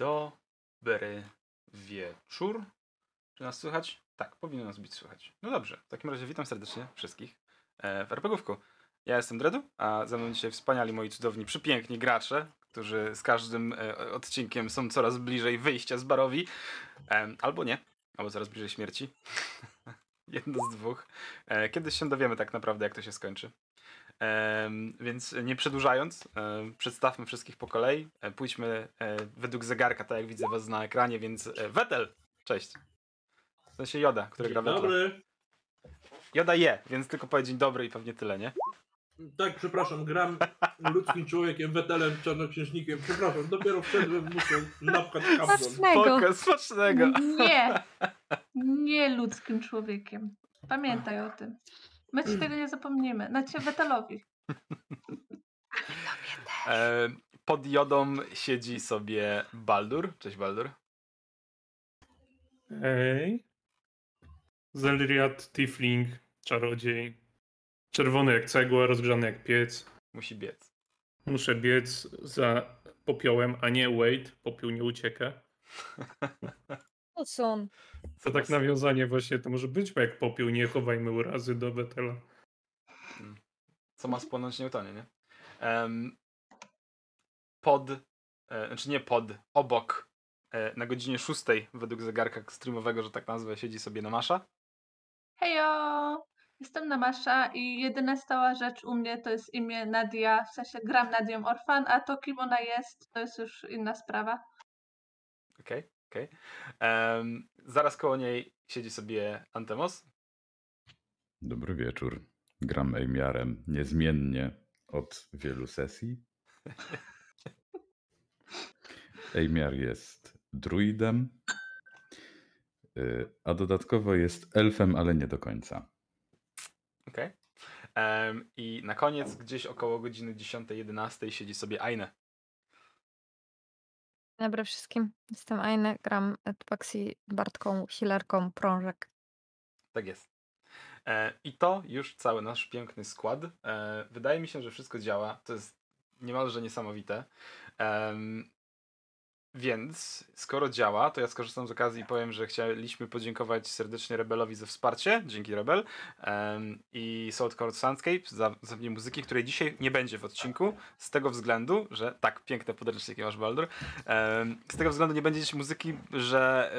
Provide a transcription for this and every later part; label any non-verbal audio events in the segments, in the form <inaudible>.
Dobry wieczór. Czy nas słychać? Tak, powinno nas być słychać. No dobrze, w takim razie witam serdecznie wszystkich e, w RPGówku. Ja jestem Dredu, a ze mną dzisiaj wspaniali moi cudowni, przypiękni gracze, którzy z każdym e, odcinkiem są coraz bliżej wyjścia z barowi. E, albo nie, albo coraz bliżej śmierci. <laughs> Jedno z dwóch. Kiedyś się dowiemy tak naprawdę, jak to się skończy. Więc nie przedłużając, przedstawmy wszystkich po kolei. E, pójdźmy e, według zegarka, tak jak widzę was na ekranie, więc Wetel, cześć. W sensie Joda, który gra Wetla. Dobry. Joda je, więc tylko powiedz dzień dobry i pewnie tyle, nie? Tak, przepraszam, gram ludzkim człowiekiem, wetelem, czarnoksiężnikiem. Przepraszam, dopiero wszedłem, muszę napchać. Smacznego. Pokaz smacznego. Nie. Nie ludzkim człowiekiem. Pamiętaj o tym. My ci tego nie zapomnimy. Na ciebie Wetalowi. E, pod Jodą siedzi sobie Baldur. Cześć Baldur. Ej. Zelriat, Tifling, czarodziej. Czerwony jak cegła, rozgrzany jak piec. Musi biec. Muszę biec za popiołem, a nie wait, popiół nie ucieka. <laughs> To są. To tak nawiązanie właśnie to może być, bo jak popiół, nie chowajmy urazy do Betela. Co ma spłonąć nie utonie, nie? Em, pod, e, znaczy nie pod, obok, e, na godzinie 6 według zegarka streamowego, że tak nazwę, siedzi sobie Namasza. Hejo! Jestem Namasza i jedyna stała rzecz u mnie to jest imię Nadia, w sensie gram Nadią Orfan, a to kim ona jest, to jest już inna sprawa. Okej, okej. Em, Zaraz koło niej siedzi sobie Antemos. Dobry wieczór. Gram Ejmiarem niezmiennie od wielu sesji. <laughs> Ejmiar jest druidem, y, a dodatkowo jest elfem, ale nie do końca. Okej. Em, I na koniec, gdzieś około godziny 10-11 siedzi sobie Aine. Dobry wszystkim. Jestem Aine, gram Tpaxi Bartką, healerką, prążek. Tak jest. E, I to już cały nasz piękny skład. E, wydaje mi się, że wszystko działa. To jest niemalże niesamowite. Więc skoro działa, to ja skorzystam z okazji i powiem, że chcieliśmy podziękować serdecznie Rebelowi za wsparcie. Dzięki Rebel. Em, I Court Soundscape za zapewnienie muzyki, której dzisiaj nie będzie w odcinku. Z tego względu, że tak, piękne podręczniki masz Baldur. Em, z tego względu nie będzie dzisiaj muzyki, że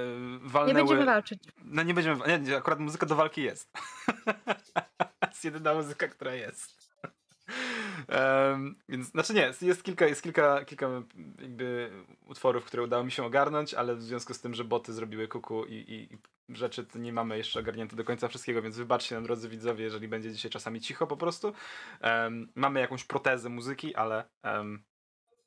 y, walnęły... Nie będziemy walczyć. No nie będziemy. Nie, nie, akurat muzyka do walki jest. <laughs> jest jedyna muzyka, która jest. Em, więc, znaczy nie, jest- kilka, jest kilka, kilka jakby utworów, które udało mi się ogarnąć, ale w związku z tym, że boty zrobiły kuku i, i, i rzeczy, to nie mamy jeszcze ogarnięte do końca wszystkiego, więc wybaczcie nam, drodzy widzowie, jeżeli będzie dzisiaj czasami cicho po prostu. Em, mamy jakąś protezę muzyki, ale em,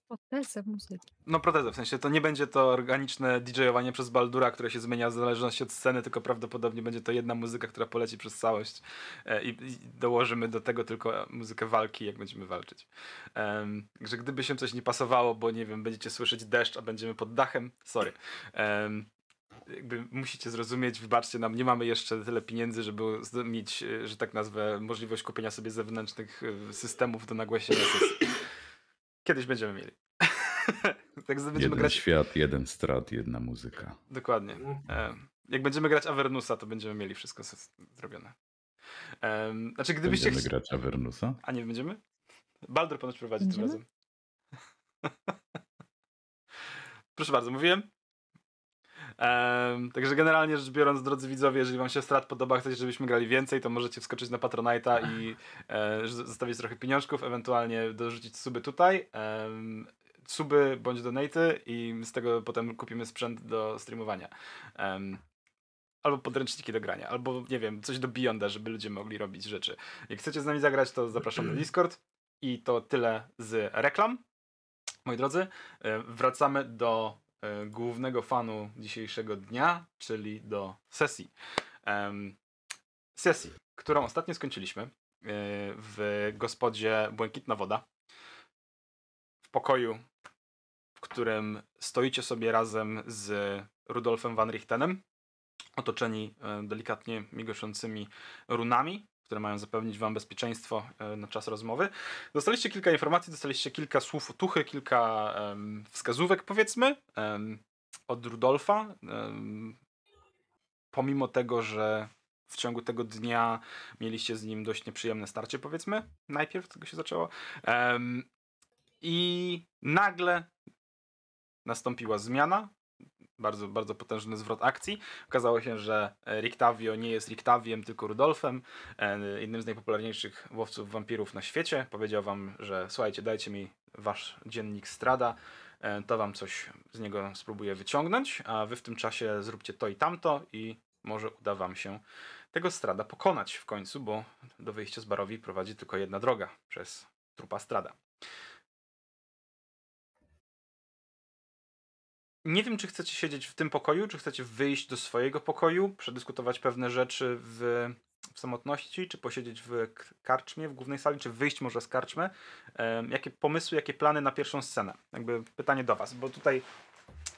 Protezę muzyki. no protezę, w sensie to nie będzie to organiczne DJ-owanie przez Baldura, które się zmienia w zależności od sceny, tylko prawdopodobnie będzie to jedna muzyka, która poleci przez całość e, i, i dołożymy do tego tylko muzykę walki, jak będziemy walczyć. Um, że gdyby się coś nie pasowało, bo nie wiem, będziecie słyszeć deszcz, a będziemy pod dachem, sorry. Em, jakby musicie zrozumieć, wybaczcie nam, nie mamy jeszcze tyle pieniędzy, żeby mieć, e, że tak nazwę, możliwość kupienia sobie zewnętrznych e, systemów do nagłaśnienia sesji. Kiedyś będziemy mieli. <laughs> tak będziemy Jeden grać świat, jeden strat, jedna muzyka. Dokładnie. Em, Jak będziemy grać Avernusa, to będziemy mieli wszystko zrobione. Znaczy, gdybyście Będziemy grać Avernusa? A nie będziemy? Baldur ponoć prowadzi tym Będziemy? razem. <laughs> Proszę bardzo, mówiłem? Także generalnie rzecz biorąc, drodzy widzowie, jeżeli wam się strat podoba, chcecie, żebyśmy grali więcej, to możecie wskoczyć na Patronite'a i e, zostawić trochę pieniążków, ewentualnie dorzucić suby tutaj. Suby bądź donaty i z tego potem kupimy sprzęt do streamowania. Em, albo podręczniki do grania, albo nie wiem, coś do Beyonda, żeby ludzie mogli robić rzeczy. Jak chcecie z nami zagrać, to zapraszam na Discord. I to tyle z reklam. Moi drodzy, e, wracamy do głównego fanu dzisiejszego dnia, czyli do sesji. Sesji, którą ostatnio skończyliśmy e, w gospodzie Błękitna Woda. W pokoju, w którym stoicie sobie razem z Rudolfem van Richtenem, otoczeni e, delikatnie migoszącymi runami które mają zapewnić wam bezpieczeństwo e, na czas rozmowy. Dostaliście kilka informacji, dostaliście kilka słów otuchy, kilka em, wskazówek powiedzmy em, od Rudolfa. Em, pomimo tego, że w ciągu tego dnia mieliście z nim dość nieprzyjemne starcie powiedzmy, najpierw tego się zaczęło. I nagle nastąpiła zmiana. Bardzo, bardzo potężny zwrot akcji. Okazało się, że e, Rictavio nie jest Rictaviem, tylko Rudolfem, e, jednym z najpopularniejszych łowców wampirów na świecie. Powiedział wam, że słuchajcie, dajcie mi wasz dziennik Strada, e, to wam coś z niego spróbuję wyciągnąć, a wy w tym czasie zróbcie to i tamto i może uda wam się tego Strada pokonać w końcu, bo do wyjścia z Barowi prowadzi tylko jedna droga, przez trupa Strada. Nie wiem, czy chcecie siedzieć w tym pokoju, czy chcecie wyjść do swojego pokoju, przedyskutować pewne rzeczy w, w samotności, czy posiedzieć w karczmie, w głównej sali, czy wyjść może z karczmy. Jakie pomysły, jakie plany na pierwszą scenę? Jakby pytanie do was, bo tutaj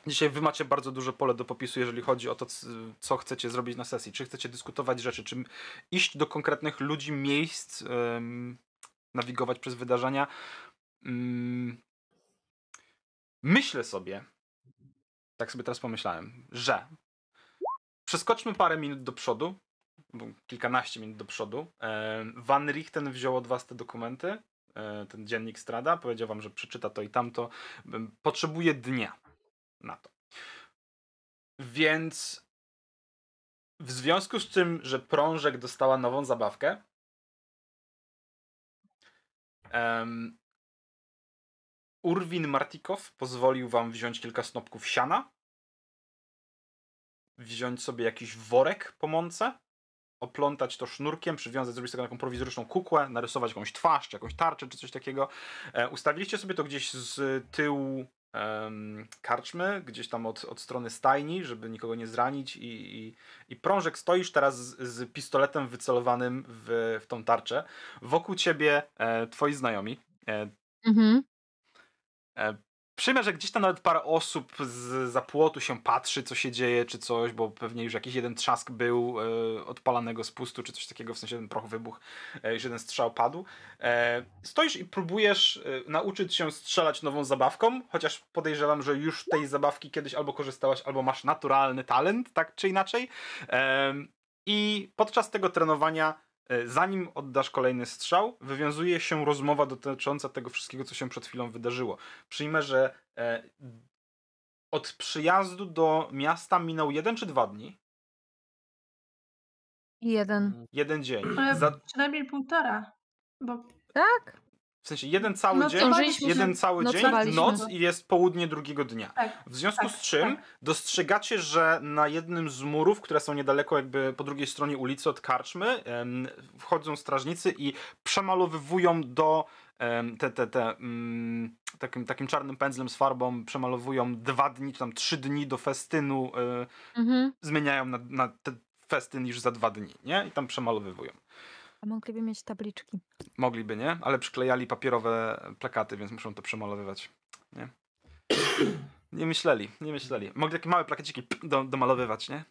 dzisiaj wy macie bardzo duże pole do popisu, jeżeli chodzi o to, co chcecie zrobić na sesji. Czy chcecie dyskutować rzeczy, czy iść do konkretnych ludzi, miejsc, nawigować przez wydarzenia. Mm, myślę sobie, tak sobie teraz pomyślałem, że przeskoczmy parę minut do przodu, kilkanaście minut do przodu. E, Van Richten wziął od was te dokumenty, e, ten dziennik Strada, powiedział wam, że przeczyta to i tamto. Em, Potrzebuje dnia na to. Więc w związku z tym, że Prążek dostała nową zabawkę, Urwin Martikow pozwolił wam wziąć kilka snopków siana, wziąć sobie jakiś worek po mące, oplątać to sznurkiem, przywiązać, zrobić sobie taką prowizoryczną kukłę, narysować jakąś twarz, czy jakąś tarczę, czy coś takiego. E, ustawiliście sobie to gdzieś z tyłu em, karczmy, gdzieś tam od, od strony stajni, żeby nikogo nie zranić i, i, i prążek stoisz teraz z, z pistoletem wycelowanym w, w tą tarczę. Wokół ciebie e, twoi znajomi, e, Mhm. E, Przyjmę, że gdzieś tam nawet parę osób z zapłotu się patrzy, co się dzieje, czy coś, bo pewnie już jakiś jeden trzask był e, odpalanego spustu, czy coś takiego, w sensie jeden proch wybuch, e, jeden strzał padł. E, stoisz i próbujesz e, nauczyć się strzelać nową zabawką, chociaż podejrzewam, że już tej zabawki kiedyś albo korzystałaś, albo masz naturalny talent, tak czy inaczej. E, I podczas tego trenowania Zanim oddasz kolejny strzał, wywiązuje się rozmowa dotycząca tego wszystkiego, co się przed chwilą wydarzyło. Przyjmę, że e, od przyjazdu do miasta minął jeden czy dwa dni? Jeden. Jeden dzień. Za, przynajmniej półtora. Bo Tak? W sensie jeden cały No, dzień, jeden cały dzień, nocowaliśmy. noc i jest południe drugiego dnia. tak, W związku Tak, z czym tak. dostrzegacie, że na jednym z murów, które są niedaleko jakby po drugiej stronie ulicy od karczmy, em, wchodzą strażnicy i przemalowywują do em, te, te, te, mm, takim, takim czarnym pędzlem z farbą przemalowują dwa dni, czy tam trzy dni do festynu, e, Mhm. zmieniają na, na ten festyn już za dwa dni, nie? I tam przemalowywują. Mogliby mieć tabliczki. Mogliby, nie? Ale przyklejali papierowe plakaty, więc muszą to przemalowywać, nie? Nie myśleli, nie myśleli. Mogli takie małe plakaciki do, domalowywać, nie?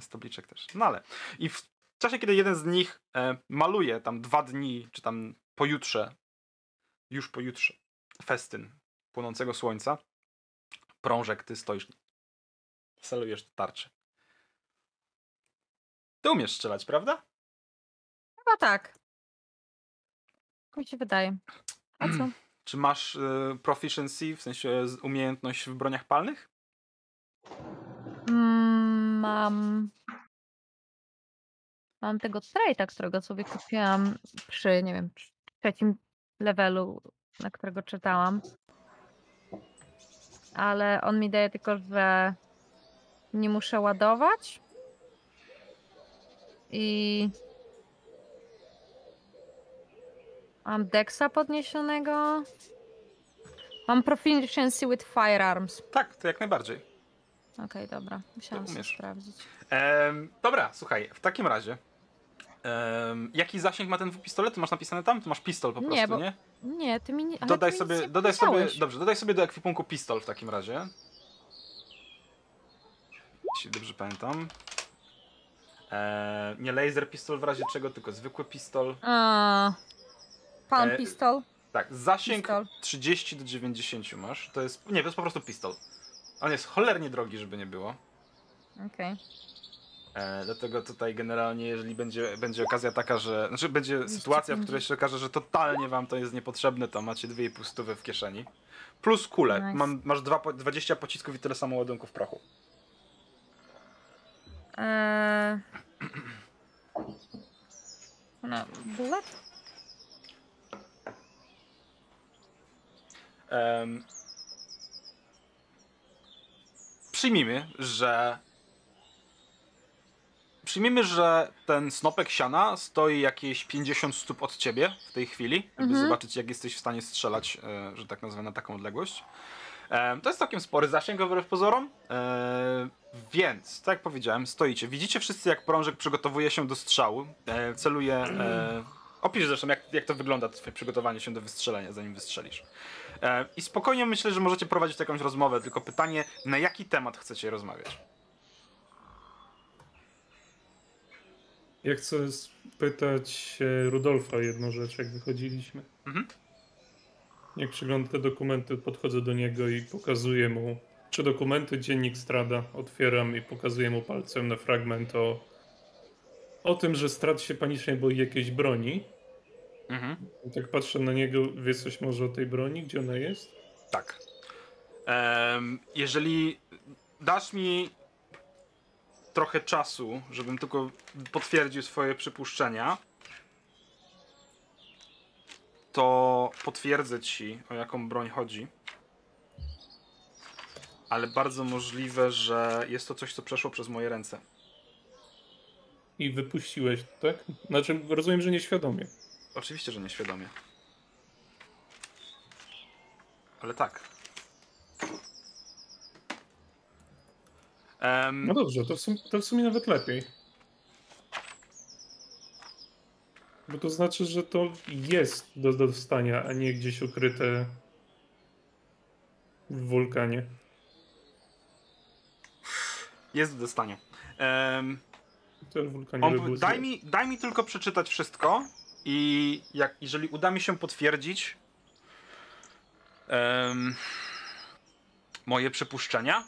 Z tabliczek też. No ale. I w czasie, kiedy jeden z nich e, maluje tam dwa dni, czy tam pojutrze, już pojutrze, festyn płonącego słońca, prążek, ty stoisz, celujesz do tarczy. Ty umiesz strzelać, prawda? Chyba tak. Tak mi się wydaje. A co? <clears throat> Czy masz y, proficiency, w sensie umiejętność w broniach palnych? Mm, mam. Mam tego traita, którego sobie kupiłam przy, nie wiem, trzecim levelu, na którego czytałam. Ale on mi daje tylko, że nie muszę ładować. I. Mam dexa podniesionego. Mam proficiency with firearms. Tak, to jak najbardziej. Okej, dobra. Musiałam sobie umiesz. sprawdzić. Em, dobra, słuchaj, w takim razie. em, jaki zasięg ma ten pistolet? Ty masz napisane tam? To masz pistol po Nie, prostu, bo- nie? Nie, ty mi nie. Dodaj ty mi sobie, nie dodaj sobie, dobrze, dodaj sobie do ekwipunku pistol w takim razie. Jeśli dobrze pamiętam. E, nie laser pistol w razie czego, tylko zwykły pistol. A, pan E, pistol. Tak, zasięg Pistol. 30 do 90 masz. To jest. Nie, to jest po prostu pistol. On jest cholernie drogi, żeby nie było. Okej. E, dlatego tutaj generalnie, jeżeli będzie, będzie okazja taka, że. Znaczy, będzie sytuacja, w której się okaże, że totalnie wam to jest niepotrzebne, to macie 2,5 stówy w kieszeni. Plus kulę. Nice. Mam, masz dwa, po- 20 pocisków i tyle samo ładunków prochu. Eee... No, bullet? Em, przyjmijmy, że. Przyjmijmy, że ten snopek siana stoi jakieś 50 stóp od ciebie w tej chwili, żeby Mhm. zobaczyć, jak jesteś w stanie strzelać, e, że tak nazwę, na taką odległość. To jest całkiem spory zasięg wbrew pozorom. E, więc, tak jak powiedziałem, stoicie. Widzicie wszyscy, jak prążek przygotowuje się do strzału. E, celuje. Opisz zresztą, jak, jak to wygląda, twoje przygotowanie się do wystrzelenia, zanim wystrzelisz. E, I spokojnie myślę, że możecie prowadzić jakąś rozmowę, tylko pytanie, na jaki temat chcecie rozmawiać? Ja chcę spytać e, Rudolfa jedną rzecz, jak wychodziliśmy. Mhm. Jak przeglądam te dokumenty, podchodzę do niego i pokazuję mu trzy dokumenty, dziennik Strada. Otwieram i pokazuję mu palcem na fragment o, o tym, że Strad się panicznie boi jakiejś broni. Mhm. Tak patrzę na niego, wie coś może o tej broni, gdzie ona jest? Tak. Em, jeżeli dasz mi trochę czasu, żebym tylko potwierdził swoje przypuszczenia, to potwierdzę ci, o jaką broń chodzi. Ale bardzo możliwe, że jest to coś, co przeszło przez moje ręce. I wypuściłeś, tak? Znaczy, rozumiem, że nieświadomie. Oczywiście, że nieświadomie. Ale tak. Em, No dobrze, to w, sum, to w sumie nawet lepiej. Bo to znaczy, że to jest do dostania, a nie gdzieś ukryte w wulkanie. jest do dostania. Em, To w wulkanie on, by daj, mi, daj mi tylko przeczytać wszystko i jak, jeżeli uda mi się potwierdzić em, moje przypuszczenia,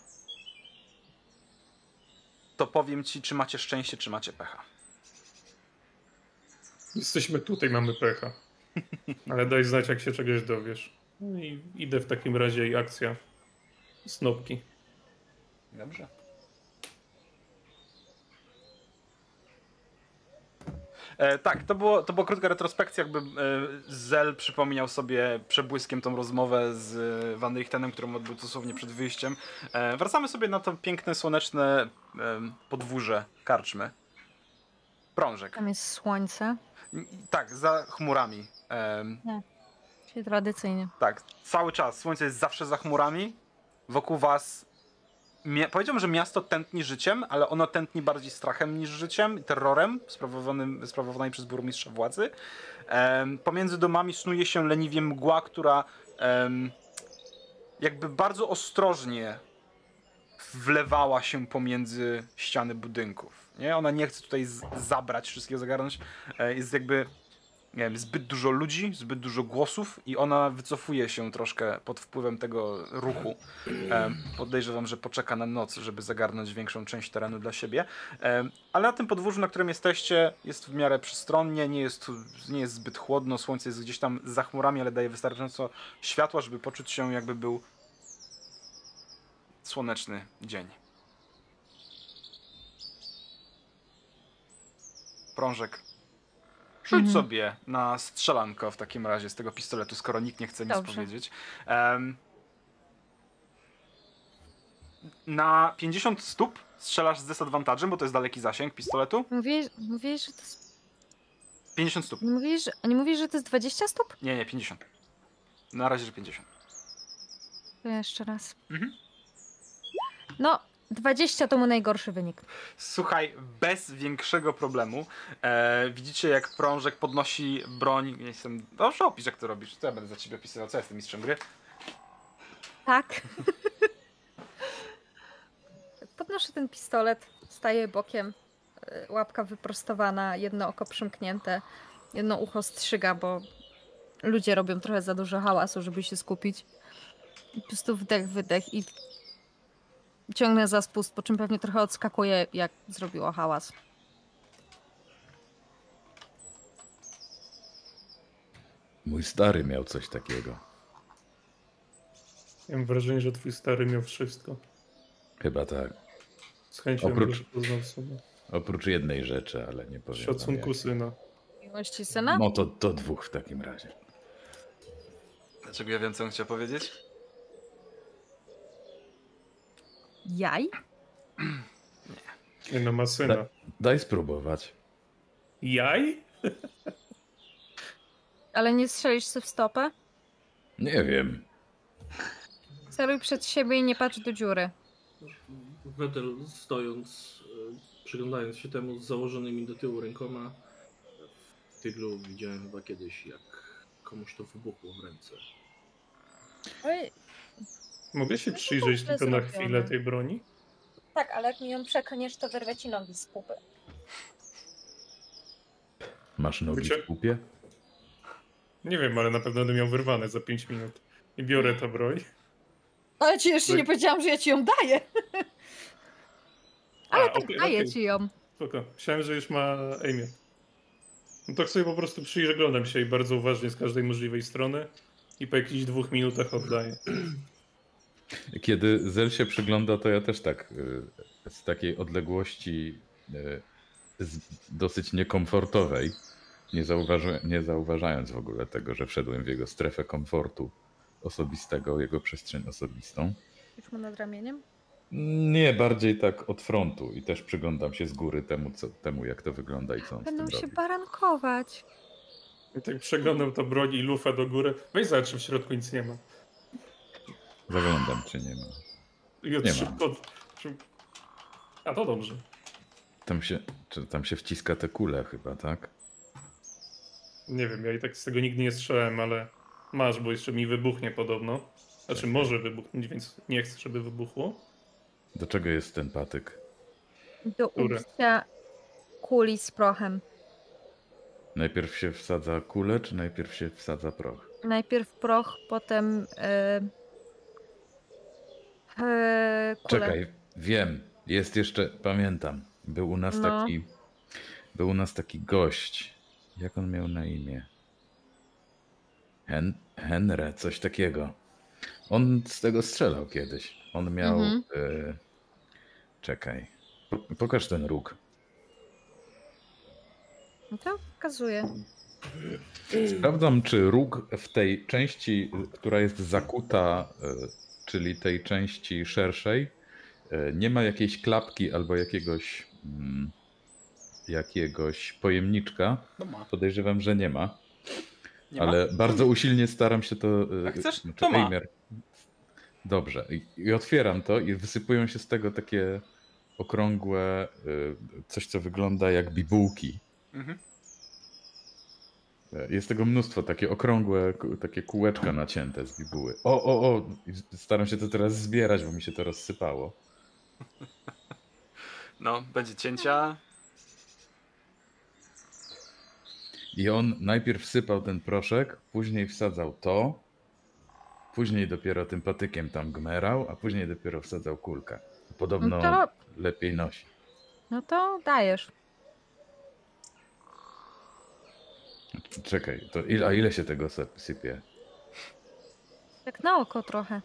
to powiem ci, czy macie szczęście, czy macie pecha. Jesteśmy tutaj, mamy pecha. <laughs> Ale daj znać, jak się czegoś dowiesz. No i idę w takim razie i akcja snopki. Dobrze. E, tak, to, było, to była krótka retrospekcja, jakby e, Zel przypominał sobie przebłyskiem tą rozmowę z e, Van Richtenem, którą odbył dosłownie przed wyjściem. E, wracamy sobie na to piękne, słoneczne podwórze karczmy. Prążek. Tam jest słońce. Tak, za chmurami. Em, Czyli tradycyjnie. tak, cały czas. Słońce jest zawsze za chmurami. Wokół was. Powiedziałbym, że miasto tętni życiem, ale ono tętni bardziej strachem niż życiem, terrorem sprawowanym, sprawowanym przez burmistrza władzy. Em, pomiędzy domami snuje się leniwie mgła, która em, jakby bardzo ostrożnie wlewała się pomiędzy ściany budynków. Nie? Ona nie chce tutaj zabrać wszystkiego, zagarnąć. E, jest jakby nie wiem, zbyt dużo ludzi, zbyt dużo głosów i ona wycofuje się troszkę pod wpływem tego ruchu. Podejrzewam, że poczeka na noc, żeby zagarnąć większą część terenu dla siebie. Ale na tym podwórzu, na którym jesteście, jest w miarę przystronnie, nie jest, nie jest zbyt chłodno, słońce jest gdzieś tam za chmurami, ale daje wystarczająco światła, żeby poczuć się jakby był słoneczny dzień. Prążek. Rzuć Mhm. sobie na strzelanko w takim razie z tego pistoletu, skoro nikt nie chce nic Dobrze. powiedzieć. Em, na 50 stóp strzelasz z disadvantage'em, bo to jest daleki zasięg pistoletu. Mówiłeś, mówiłeś że to jest... 50 stóp. Nie że, nie mówiłeś, że to jest 20 stóp? Nie, nie, 50. Na razie, że 50. To jeszcze raz. Mhm. No, 20 to mój najgorszy wynik. Słuchaj, bez większego problemu. E, widzicie, jak prążek podnosi broń. Nie jestem. Dobrze, opisz, jak to robisz. Co ja będę za ciebie opisywał? Co ja jestem mistrzem gry? Tak. <laughs> Podnoszę ten pistolet, staję bokiem, y, łapka wyprostowana, jedno oko przymknięte, jedno ucho strzyga, bo ludzie robią trochę za dużo hałasu, żeby się skupić. I po prostu wdech, wydech i ciągnę za spust, po czym pewnie trochę odskakuje, jak zrobiło hałas. Mój stary miał coś takiego. Ja mam wrażenie, że twój stary miał wszystko. Chyba tak. Z chęcią Oprócz- poznał sobie. Oprócz jednej rzeczy, ale nie powiem. Szacunku syna. Miłości syna? No to, to dwóch w takim razie. Dlaczego ja wiem, co on chciał powiedzieć? Jaj? Nie no, ma syna. Da- Daj spróbować. Jaj? Ale nie strzelisz sobie w stopę? Nie wiem. Celuj przed siebie i nie patrz do dziury. Wetel stojąc, e, przyglądając się temu z założonymi do tyłu rękoma, w tyglu widziałem chyba kiedyś, jak komuś to wybuchło w ręce. Oj, Mogę się No przyjrzeć tylko na zrobione. chwilę tej broni? tak, ale jak mi ją przeklniesz, to wyrwę ci nogi z pupy. Masz nogi Wycie- w pupie? Nie wiem, ale na pewno będę miał wyrwane za 5 minut. I biorę tę broń. Ale ci jeszcze nie powiedziałam, że ja ci ją daję. Ale A, tak okej, daję okej. ci ją. Spoko. Myślałem, że już ma imię. No tak sobie po prostu przyglądam się i bardzo uważnie z każdej możliwej strony i po jakichś dwóch minutach oddaję. Kiedy Zel się przygląda, to ja też tak y, z takiej odległości y, z dosyć niekomfortowej, nie, zauważy, nie zauważając w ogóle tego, że wszedłem w jego strefę komfortu osobistego, jego przestrzeń osobistą. Już mu nad ramieniem? Nie, bardziej tak od frontu i też przyglądam się z góry temu, co, temu jak to wygląda i co on z Będą tym się robi. barankować. I tak przeglądam to broń i lufę do góry. Weź zobacz, czy w środku nic nie ma. Zaglądam, czy nie ma. Nie ma. szybko... A to dobrze. Tam się, czy tam się wciska te kule chyba, tak? Nie wiem, ja i tak z tego nigdy nie strzelałem, ale masz, bo jeszcze mi wybuchnie podobno. Znaczy może wybuchnąć, więc nie chcę, żeby wybuchło. Do czego jest ten patyk? Do Które? ubicia kuli z prochem. Najpierw się wsadza kulę, czy najpierw się wsadza proch? Najpierw proch, potem yy, kulę. Czekaj, wiem. Jest jeszcze, pamiętam. Był u nas No. taki. Był u nas taki gość. Jak on miał na imię? Hen, Henry, coś takiego. On z tego strzelał kiedyś. On miał. Mhm. E, czekaj. Po- Pokaż ten róg. No to pokazuję. Sprawdzam, czy róg w tej części, która jest zakuta, y, czyli tej części szerszej, y, nie ma jakiejś klapki albo jakiegoś, mm, jakiegoś pojemniczka. No ma. Podejrzewam, że nie ma, Nie ale ma? bardzo usilnie staram się to. y, A chcesz? znaczy, To ma. Dobrze. I, otwieram to i wysypują się z tego takie okrągłe, y, coś co wygląda jak bibułki. Mhm. Jest tego mnóstwo, takie okrągłe, takie kółeczka nacięte z bibuły. O, o, o! Staram się to teraz zbierać, bo mi się to rozsypało. No, będzie cięcia. I on najpierw sypał ten proszek, później wsadzał to, później dopiero tym patykiem tam gmerał, a później dopiero wsadzał kulkę. Podobno No to, lepiej nosi. no to dajesz. Czekaj, to ile, a ile się tego syp- sypie? Tak na oko trochę.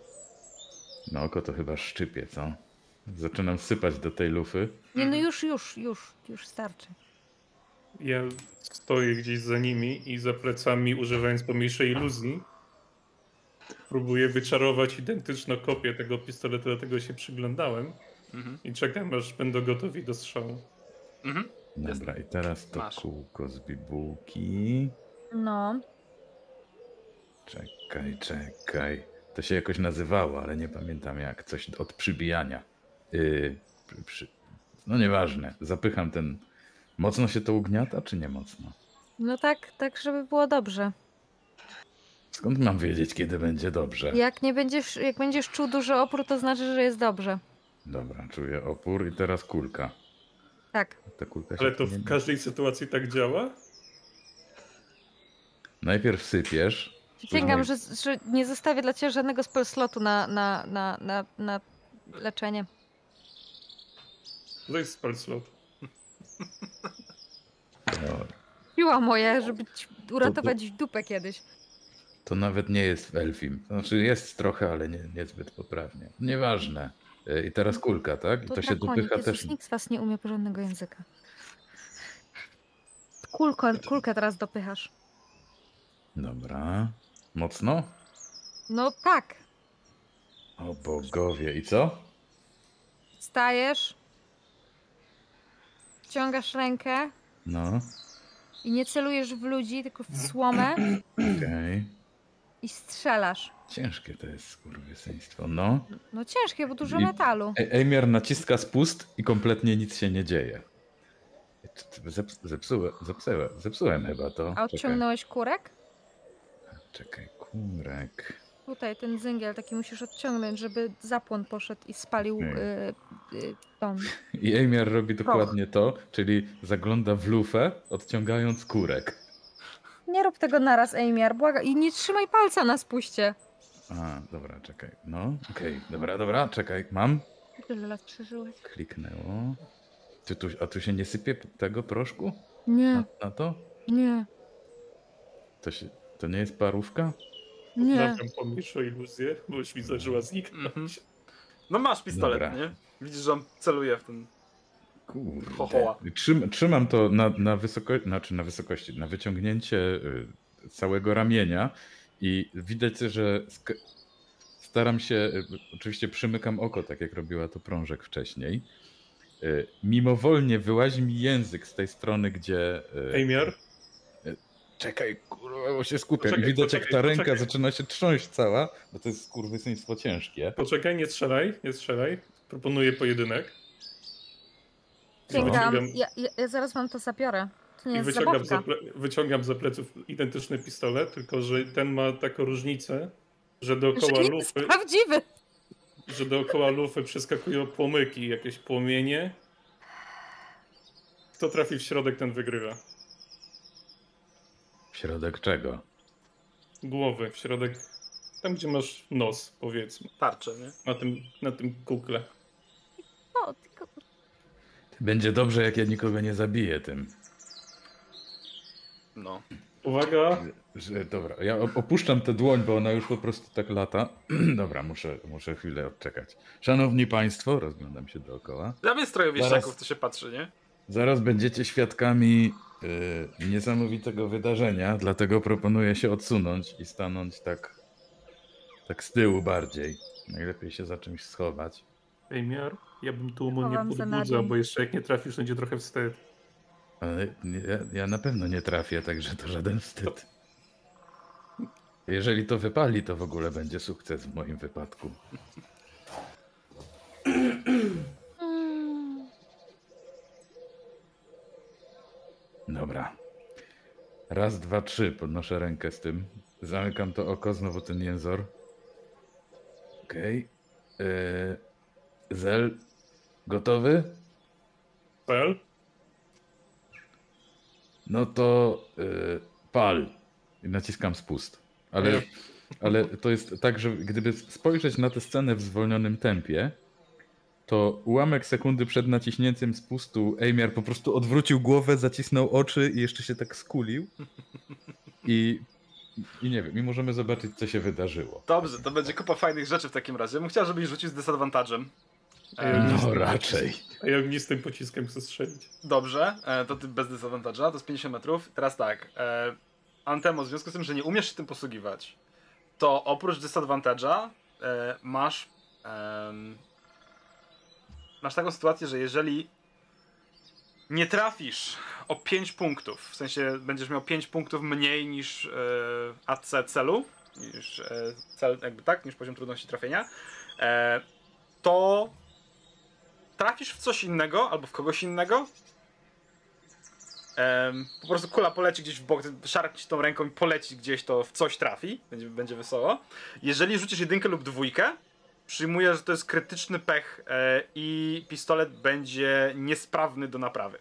Na oko to chyba szczypie, co? Zaczynam sypać do tej lufy. Nie, no już, już, już, już starczy. Ja stoję gdzieś za nimi i za plecami, używając pomniejszej iluzji, próbuję wyczarować identyczną kopię tego pistoletu, dlatego się przyglądałem Mhm. i czekam, aż będą gotowi do strzału. Mhm. Dobra, i teraz to Masz. kółko z bibułki. No. Czekaj, czekaj. To się jakoś nazywało, ale nie pamiętam jak. Coś od przybijania. Yy, przy, przy... No nieważne. Zapycham ten. Mocno się to ugniata, czy nie mocno? No tak, tak, żeby było dobrze. Skąd mam wiedzieć, kiedy będzie dobrze? Jak nie będziesz, jak będziesz czuł duży opór, to znaczy, że jest dobrze. Dobra, czuję opór i teraz kulka. Tak. Ta kulka Ale to nie- w każdej sytuacji tak działa? Najpierw sypiesz. Przysięgam, później- że, że nie zostawię dla ciebie żadnego spell slotu na, na, na, na, na leczenie. To jest spell slot. No, Siła moja, żeby ci uratować dupę kiedyś. to nawet nie jest w Elfim. Znaczy jest trochę, ale nie, niezbyt poprawnie. Nieważne. E, I teraz kulka, tak? I To, to się dopycha Jezus, też. nikt z was nie umie porządnego języka. Kulko, kulkę teraz dopychasz. Dobra. Mocno? No tak. O bogowie. I co? Stajesz, wciągasz rękę No, i nie celujesz w ludzi, tylko w słomę okej. I strzelasz. Ciężkie to jest skurwysyństwo. No. No ciężkie, bo dużo I- metalu. Ejmiar naciska spust i kompletnie nic się nie dzieje. Zeps- Zepsułem, zepsułem, zepsułem chyba to. A odciągnąłeś kurek? Czekaj, czekaj, kurek. Tutaj ten zyngiel taki musisz odciągnąć, żeby zapłon poszedł i spalił Hmm. y, y, dom. I Ejmiar robi dokładnie to, czyli zagląda w lufę, odciągając kurek. Nie rób tego naraz, Ejmiar, błaga. I nie trzymaj palca na spuście. A, dobra, czekaj. No, okej, dobra, dobra, czekaj, mam. Tyle lat przeżyłeś. Kliknęło. Ty tu, a tu się nie sypie tego proszku? Nie, Na, na to? nie, To, się, to nie jest parówka? nie. Naprawiam pomniejszą iluzję, bo już mi Mhm. zniknąć. No masz pistolet, Dobra. nie? Widzisz, że on celuje w ten... Kurde. Trzym, trzymam to na, na wysokości, znaczy na wysokości, na wyciągnięcie y, całego ramienia i widać, że staram się, y, oczywiście przymykam oko, tak jak robiła to prążek wcześniej. Y, Mimowolnie wyłazi mi język z tej strony, gdzie... Ejmiar, Czekaj, kurwa, bo się skupiam. I Poczekaj, widać, jak ta poczekaj, ręka poczekaj. zaczyna się trząść cała, bo to jest skurwysyństwo ciężkie. poczekaj, nie strzelaj, nie strzelaj. Proponuję pojedynek. Sięgam. Wyciągam- Ja, ja, ja zaraz wam to zabiorę. To nie I jest wyciągam za, ple, wyciągam za pleców identyczny pistolet, tylko że ten ma taką różnicę, że dookoła Że lufy, jest prawdziwy. że dookoła lufy przeskakują płomyki, jakieś płomienie. Kto trafi w środek, ten wygrywa. W środek czego? Głowy, w środek, tam gdzie masz nos, powiedzmy, Tarczę, nie? na tym, na tym kukle. Będzie dobrze, jak ja nikogo nie zabiję tym. No. Uwaga, Że, dobra, ja op- opuszczam tę dłoń, bo ona już po prostu tak lata. <clears throat> dobra, muszę, muszę chwilę odczekać. Szanowni Państwo, rozglądam się dookoła. Ja wiem stroju Zaraz. wieśniaków, to się patrzy, nie? Zaraz będziecie świadkami y, niesamowitego wydarzenia, dlatego proponuję się odsunąć i stanąć tak, tak z tyłu bardziej. Najlepiej się za czymś schować. Ejmiar, ja bym tłumu nie Chowam za podbudzał, bo jeszcze jak nie trafisz, będzie trochę wstyd. Ale nie, ja, ja na pewno nie trafię, także to żaden wstyd. Jeżeli to wypali, to w ogóle będzie sukces w moim wypadku. Mm. Dobra. Raz, dwa, trzy. Podnoszę rękę z tym. Zamykam to oko, znowu ten jęzor. Okej. Okay. Zel, gotowy? Pel? No to yy, pal. I naciskam spust. Ale, ale to jest tak, że gdyby spojrzeć na tę scenę w zwolnionym tempie, to ułamek sekundy przed naciśnięciem spustu Ejmiar po prostu odwrócił głowę, zacisnął oczy i jeszcze się tak skulił. I, I nie wiem, i możemy zobaczyć, co się wydarzyło. Dobrze, to będzie kupa fajnych rzeczy w takim razie. Bym chciał, żebyś rzucił z disadvantage'em. E, No raczej. A ja ognistym <laughs> pociskiem chcę strzelić. Dobrze, e, to ty bez disadvantage'a, to jest 50 metrów. Teraz tak, e, Antemo, w związku z tym, że nie umiesz się tym posługiwać, to oprócz disadvantage'a e, masz masz taką sytuację, że jeżeli nie trafisz o 5 punktów, w sensie będziesz miał 5 punktów mniej niż e, AC celu, niż e, cel, jakby tak, niż poziom trudności trafienia, e, to trafisz w coś innego albo w kogoś innego. Em, po prostu kula poleci gdzieś w bok, szarpniesz tą ręką i poleci gdzieś to w coś trafi, będzie, będzie wesoło. Jeżeli rzucisz jedynkę lub dwójkę, przyjmuję, że to jest krytyczny pech e, i pistolet będzie niesprawny do naprawy.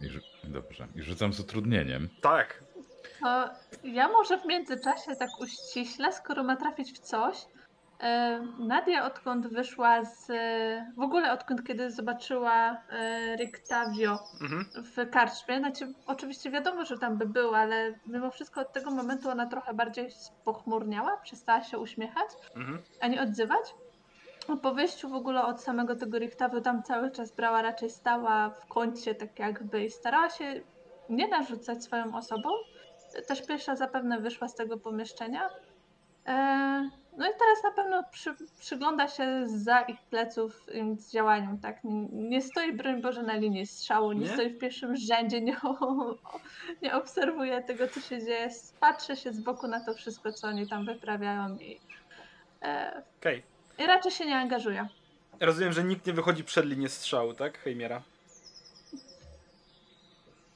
I Dobrze. I rzucam z utrudnieniem. Tak. To ja może w międzyczasie tak uściśle, skoro ma trafić w coś. E, Nadia odkąd wyszła z... W ogóle odkąd kiedy zobaczyła e, Rictavio Mhm. w karczmie, znaczy oczywiście wiadomo, że tam by był, ale mimo wszystko od tego momentu ona trochę bardziej pochmurniała, przestała się uśmiechać, Mhm. a nie odzywać. Po wyjściu w ogóle od samego tego Richtawy tam cały czas brała, raczej stała w kącie tak jakby i starała się nie narzucać swoją osobą. Też pierwsza zapewne wyszła z tego pomieszczenia. E, No i teraz na pewno przy, przygląda się za ich pleców im działaniom, tak? Nie, nie stoi, broń Boże, na linii strzału, nie, Nie? stoi w pierwszym rzędzie, nie, <laughs> nie obserwuje tego, co się dzieje, patrzy się z boku na to wszystko, co oni tam wyprawiają i, e, Okej. i raczej się nie angażuje. Rozumiem, że nikt nie wychodzi przed linię strzału, tak? Hejmiera.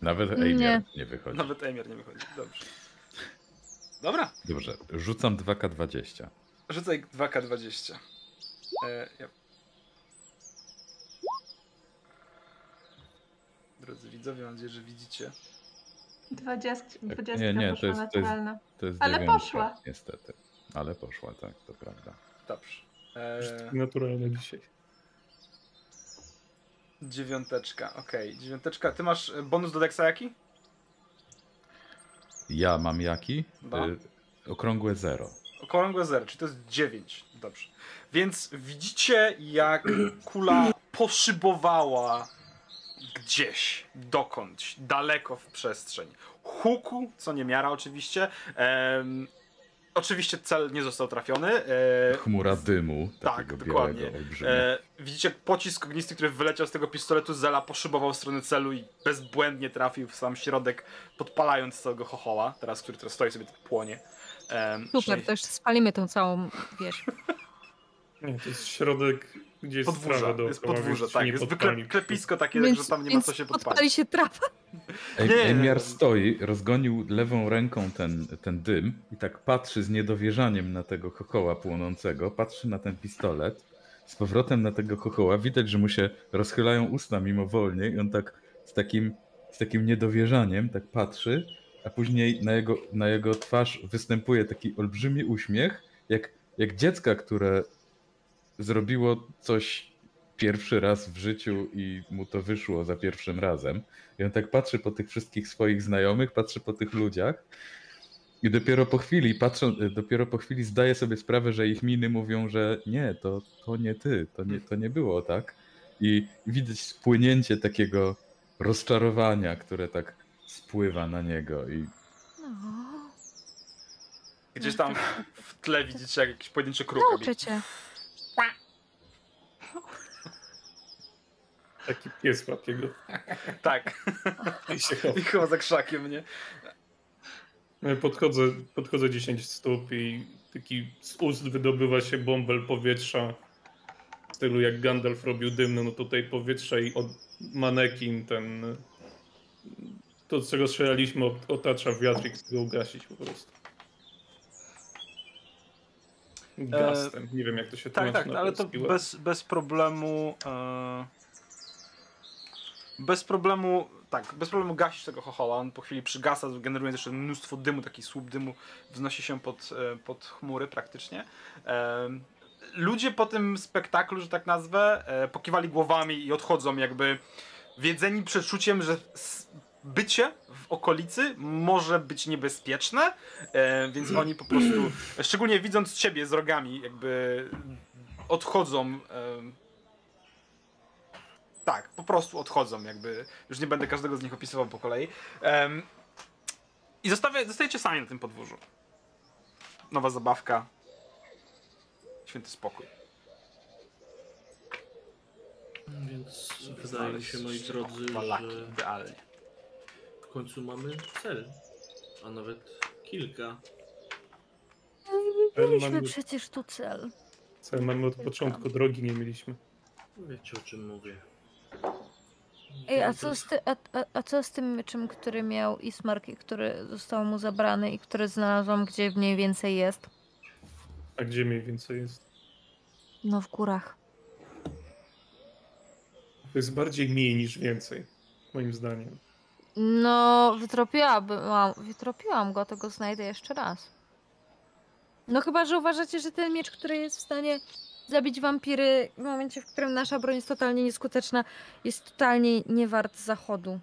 Nawet Nie. Ejmier nie wychodzi. Nawet Emir nie wychodzi. Dobrze. Dobra. Dobrze, rzucam 2K20. Rzucaj 2K20. E, ja. Drodzy widzowie, mam nadzieję, że widzicie. 20, 20 nie, nie, to poszła jest- to jest- naturalna. To jest Ale dziewiątka, poszła. Niestety. Ale poszła, tak, to prawda. Dobrze. E, naturalne dzisiaj. dziewiąteczka, okej. Dziewiąteczka. Ty masz e, bonus do Dexa jaki? Ja mam jaki? Y, okrągłe zero. Okrągłe 0, czyli to jest 9. Dobrze. Więc widzicie, jak <clears throat> kula poszybowała gdzieś, dokądś, daleko w przestrzeń. Huku, co nie miara oczywiście. Em, oczywiście cel nie został trafiony. E, Chmura dymu, tak, dokładnie. E, widzicie, pocisk ognisty, który wyleciał z tego pistoletu Zela, poszybował w stronę celu i bezbłędnie trafił w sam środek, podpalając całego chochoła, teraz, który teraz stoi sobie płonie. Super, to jeszcze spalimy tą całą wieś. Nie, to jest środek, gdzie jest Podwórze, trawa jest dookoła, podwórze, tak. Jest podpali. wykle, klepisko takie, Więc, że tam nie ma co się podpali podpalić. się trawa. Ej, nie, Emiar stoi, rozgonił lewą ręką ten, ten dym i tak patrzy z niedowierzaniem na tego chochoła płonącego, patrzy na ten pistolet, z powrotem na tego chochoła, widać, że mu się rozchylają usta mimowolnie i on tak z takim, z takim niedowierzaniem tak patrzy, a później na jego, na jego twarz występuje taki olbrzymi uśmiech, jak, jak dziecka, które zrobiło coś pierwszy raz w życiu i mu to wyszło za pierwszym razem. I on tak patrzy po tych wszystkich swoich znajomych, patrzy po tych ludziach i dopiero po chwili, patrzą, dopiero po chwili zdaje sobie sprawę, że ich miny mówią, że nie, to, to nie ty, to nie, to nie było tak. I widać spłynięcie takiego rozczarowania, które tak spływa na niego i No, Gdzieś tam w tle widzicie, jak jakiś pojedynczy kruk nauczę cię. Taki pies łapie go Tak. <laughs> i się chowa. I chyba za krzakiem, nie? No Podchodzę, podchodzę 10 stóp i taki z ust wydobywa się bąbel powietrza w stylu jak Gandalf robił dymno, no tutaj powietrza i od manekin ten to z czego strzelaliśmy ot- otacza wiatr i chce go ugasić po prostu. Gastem, nie wiem jak to się Tak, tłumaczy tak, na ale to bez, bez problemu. E... Bez problemu. Tak, bez problemu gasisz tego chochoła. On po chwili przygasa, generując jeszcze mnóstwo dymu, taki słup dymu wznosi się pod, e, pod chmury praktycznie. E... Ludzie po tym spektaklu, że tak nazwę, e, pokiwali głowami i odchodzą, jakby wiedzeni przeczuciem, że bycie w okolicy może być niebezpieczne, e, więc oni po prostu, szczególnie widząc ciebie z rogami, jakby odchodzą. em, tak, po prostu odchodzą, jakby. Już nie będę każdego z nich opisywał po kolei. I zostawia, zostajecie sami na tym podwórzu. Nowa zabawka. Święty spokój. Więc wydaje mi się, moi drodzy, Walaki, że idealnie. W końcu mamy cel. A nawet kilka. Mieliśmy mamy- przecież tu cel. Co, mamy od początku drogi nie mieliśmy. Wiecie o czym mówię. Ej, a co, z ty, a, a, a co z tym mieczem, który miał Ismark i który został mu zabrany i który znalazłam, gdzie mniej więcej jest? A gdzie mniej więcej jest? No w górach. To jest bardziej mniej niż więcej, moim zdaniem. No, wytropiłam, wytropiłam go, to go znajdę jeszcze raz. No chyba, że uważacie, że ten miecz, który jest w stanie zabić wampiry w momencie, w którym nasza broń jest totalnie nieskuteczna, jest totalnie nie wart zachodu,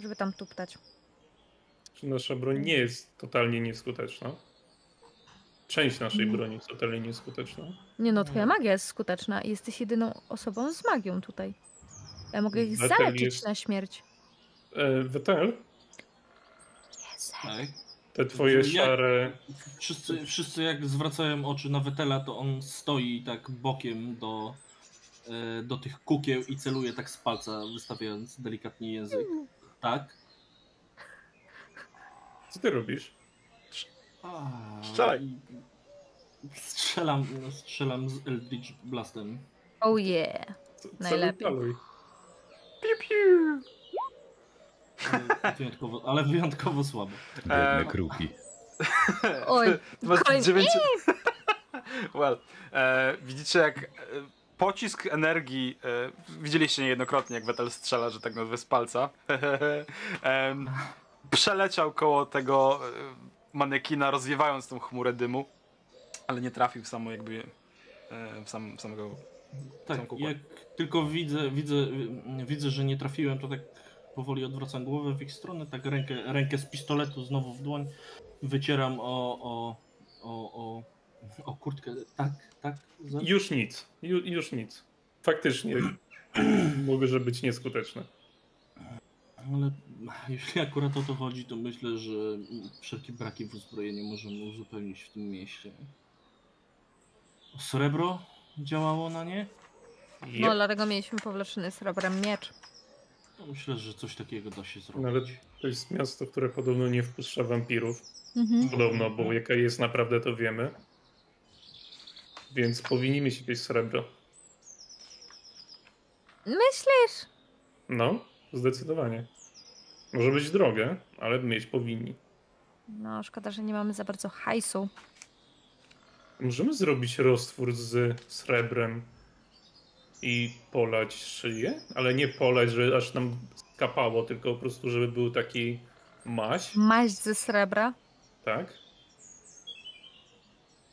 żeby tam tuptać. Czy nasza broń nie jest totalnie nieskuteczna? Część naszej Mm. broni jest totalnie nieskuteczna. Nie no, twoja magia jest skuteczna i jesteś jedyną osobą z magią tutaj. Ja mogę ich Betel zaleczyć jest- na śmierć. E, Wetel, Tak. te twoje Jak- szare... Wszyscy, wszyscy jak zwracają oczy na Wetela, to on stoi tak bokiem do, e, do tych kukieł i celuje tak z palca, wystawiając delikatnie język. Tak? Co ty robisz? A, Strzelaj. Strzelam, strzelam z Eldritch Blastem. Oh yeah. Co, Najlepiej. Piu, piu. Ale wyjątkowo, ale wyjątkowo słabo. Biedne Em, kruki. <laughs> Oj, masz Kolejny- dziewięć... <laughs> well, e, widzicie jak e, pocisk energii, e, widzieliście niejednokrotnie jak Vettel strzela, że tak nazwę z palca, <laughs> Em, przeleciał koło tego e, manekina, rozwiewając tą chmurę dymu, ale nie trafił w samo jakby e, w, sam, w samego Tak, jak tylko widzę, widzę, widzę, że nie trafiłem, to tak powoli odwracam głowę w ich stronę, tak rękę, rękę z pistoletu znowu w dłoń, wycieram o, o, o, o, o kurtkę. Tak, tak. za- Już nic, ju, już nic. Faktycznie <clears throat> może być nieskuteczne. Ale jeśli akurat o to chodzi, to myślę, że wszelkie braki w uzbrojeniu możemy uzupełnić w tym mieście. Srebro działało na nie? no dlatego mieliśmy powleczony srebrem miecz. No, Myślę, że coś takiego da się ale zrobić. to jest miasto, które podobno nie wpuszcza wampirów. Mhm. Podobno, bo jaka jest naprawdę to wiemy. Więc powinni mieć jakieś srebro. Myślisz? No, zdecydowanie. Może być drogie, ale mieć powinni. No, szkoda, że nie mamy za bardzo hajsu. Możemy zrobić roztwór z srebrem i polać szyję, ale nie polać, że aż nam skapało, tylko po prostu, żeby był taki maś, Maść ze srebra. tak?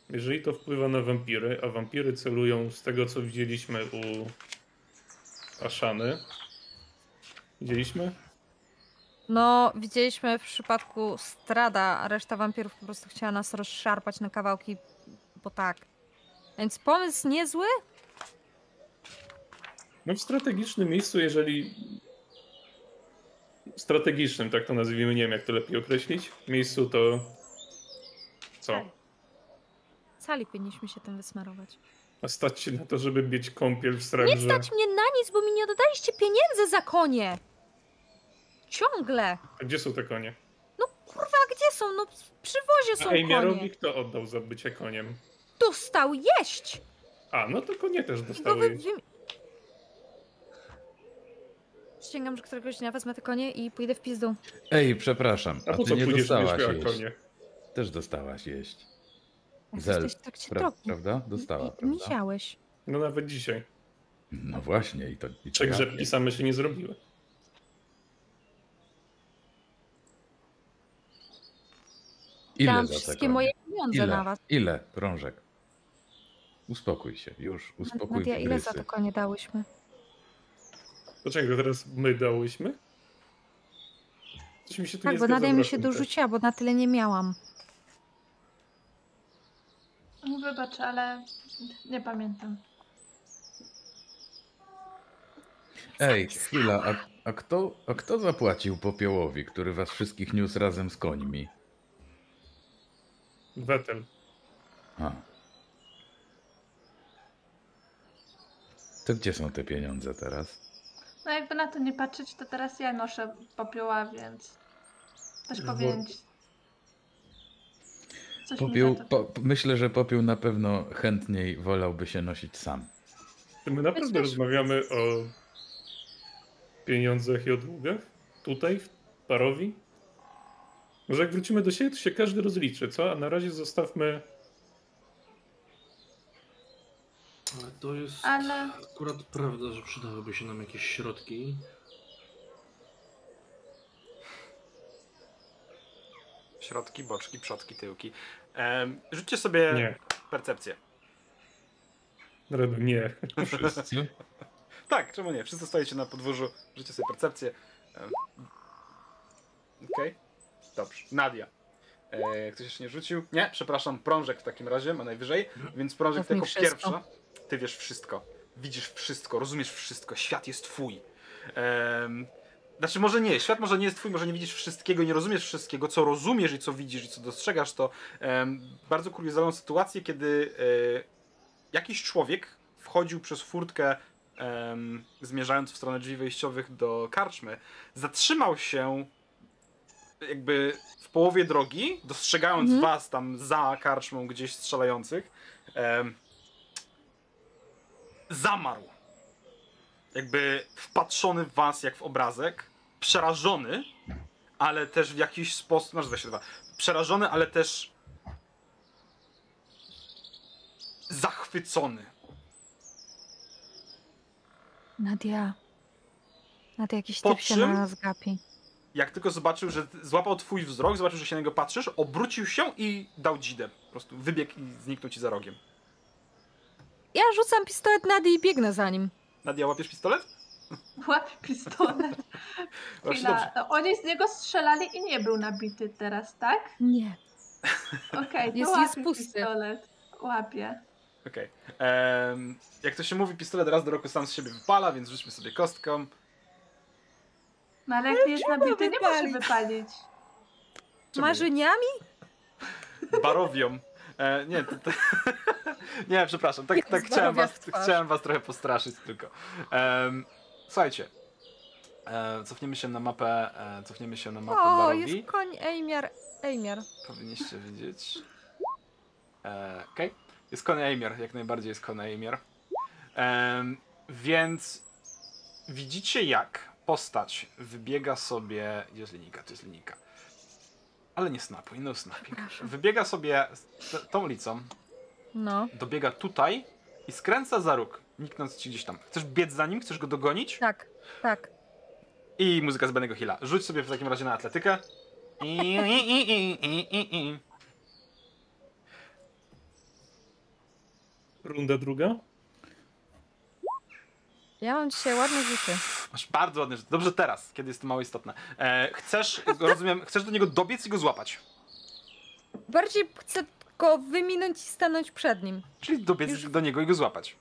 Jeżeli to wpływa na wampiry, a wampiry celują z tego, co widzieliśmy u Aszany. Widzieliśmy? No, widzieliśmy w przypadku Strada, a reszta wampirów po prostu chciała nas rozszarpać na kawałki, bo tak. Więc pomysł niezły? No w strategicznym miejscu, jeżeli... Strategicznym, tak to nazwijmy, nie wiem jak to lepiej określić. Miejscu to... Co? Cali powinniśmy się tym wysmarować. A stać się na to, żeby mieć kąpiel w Nie srebrze. stać mnie na nic, bo mi nie oddaliście pieniędzy za konie! Ciągle! A gdzie są te konie? No kurwa, gdzie są? No przy wozie są A Ejmiarowi konie. kto oddał za bycie koniem? Dostał jeść! A, no to konie też I go dostały. wy... Przysięgam, że któregoś dnia wezmę te konie i pójdę w pizdu. Ej, przepraszam, A a po ty co nie pójdziesz, dostałaś jeść. konie? Też dostałaś jeść. Zel, jesteś w trakcie Pra drogi. prawda? Dostała, prawda? Misiałeś. No nawet dzisiaj. No właśnie, i to, i to Trzech ja- rzepki same się nie zrobiły. Ile Dałam wszystkie moje pieniądze Ile? na was. Ile, Prążek? Uspokój się, już, uspokój Nadia, ile za to konie dałyśmy? Dlaczego teraz my dałyśmy? Coś mi się tu Tak, nie bo w mi się dorzuciła, bo na tyle nie miałam. Wybacz, ale nie pamiętam. Ej, chwila, a, a, kto, a kto zapłacił popiołowi, który was wszystkich niósł razem z końmi? Wetel. A. To gdzie są te pieniądze teraz? No jakby na to nie patrzeć, to teraz ja noszę popioła, więc też Bo- ci- coś Popiół, po, myślę, że popiół na pewno chętniej wolałby się nosić sam. Czy my naprawdę Wiesz, rozmawiamy o pieniądzach i o długach? Tutaj, w Parowi? Może jak wrócimy do siebie, to się każdy rozliczy, co? A na razie zostawmy To jest Ale- akurat prawda, że przydałyby się nam jakieś środki. Środki, boczki, przodki, tyłki. Em, rzućcie sobie Nie. percepcję. Redu, nie. Wszyscy? <laughs> Tak, czemu nie? Wszyscy stoicie na podwórzu, rzućcie sobie percepcję. Em, Okej. Dobrze. Nadia. E, ktoś jeszcze nie rzucił? Nie, przepraszam, prążek w takim razie ma najwyżej, więc prążek mi jako wszystko. pierwsza. Ty wiesz wszystko. Widzisz wszystko, rozumiesz wszystko. Świat jest twój. Znaczy, może nie, świat może nie jest twój, może nie widzisz wszystkiego, nie rozumiesz wszystkiego, co rozumiesz i co widzisz i co dostrzegasz, to bardzo kuriozalną sytuację, kiedy e, jakiś człowiek wchodził przez furtkę, zmierzając w stronę drzwi wejściowych do karczmy, zatrzymał się jakby w połowie drogi, dostrzegając Mhm. was tam za karczmą gdzieś strzelających, zamarł. Jakby wpatrzony w was jak w obrazek, przerażony, ale też w jakiś sposób, masz 22, przerażony, ale też zachwycony. Nadia. Nadia, jakiś Po typ się czym? na nas gapi. Jak tylko zobaczył, że złapał twój wzrok, zobaczył, że się na niego patrzysz, obrócił się i dał dzidę. Po prostu wybiegł i zniknął ci za rogiem. Ja rzucam pistolet Nadii i biegnę za nim. Nadia, łapiesz pistolet? <laughs> Łapie pistolet. <laughs> Chwila. Oni z niego strzelali i nie był nabity teraz, tak? Nie. <laughs> Okej, to Jest- jest pusty. pistolet. Łapie. Okej. Em, Jak to się mówi, pistolet raz do roku sam z siebie wypala, więc rzućmy sobie kostką. No ale jak nie jest nabity, nie może wypalić. Czemu? Marzeniami? Barowią. E, nie, to, to... <laughs> nie, przepraszam, tak, tak chciałem, was, chciałem was trochę postraszyć tylko. Słuchajcie, e, cofniemy się na mapę, e, cofniemy się na mapę O, Barowi. jest koń Ejmiar. Ejmiar. Powinniście widzieć. E, Okej. Jest Coney Amier, jak najbardziej jest Coney Amier. Em, więc widzicie jak postać wybiega sobie... Gdzie jest linijka? To jest linijka. Ale nie snapuj, no snapping. Wybiega sobie tą ulicą, No. dobiega tutaj i skręca za róg, niknąc ci gdzieś tam. Chcesz biec za nim? Chcesz go dogonić? Tak, tak. I muzyka z Bennego Hilla. Rzuć sobie w takim razie na atletykę. I, i, i, i, i, i, i. Runda druga? Ja mam dzisiaj ładne rzuty. Masz bardzo ładne rzeczy. Dobrze teraz, kiedy jest to mało istotne. E, chcesz, rozumiem, chcesz do niego dobiec i go złapać. Bardziej chcę go wyminąć i stanąć przed nim. Czyli dobiec Już- do niego i go złapać.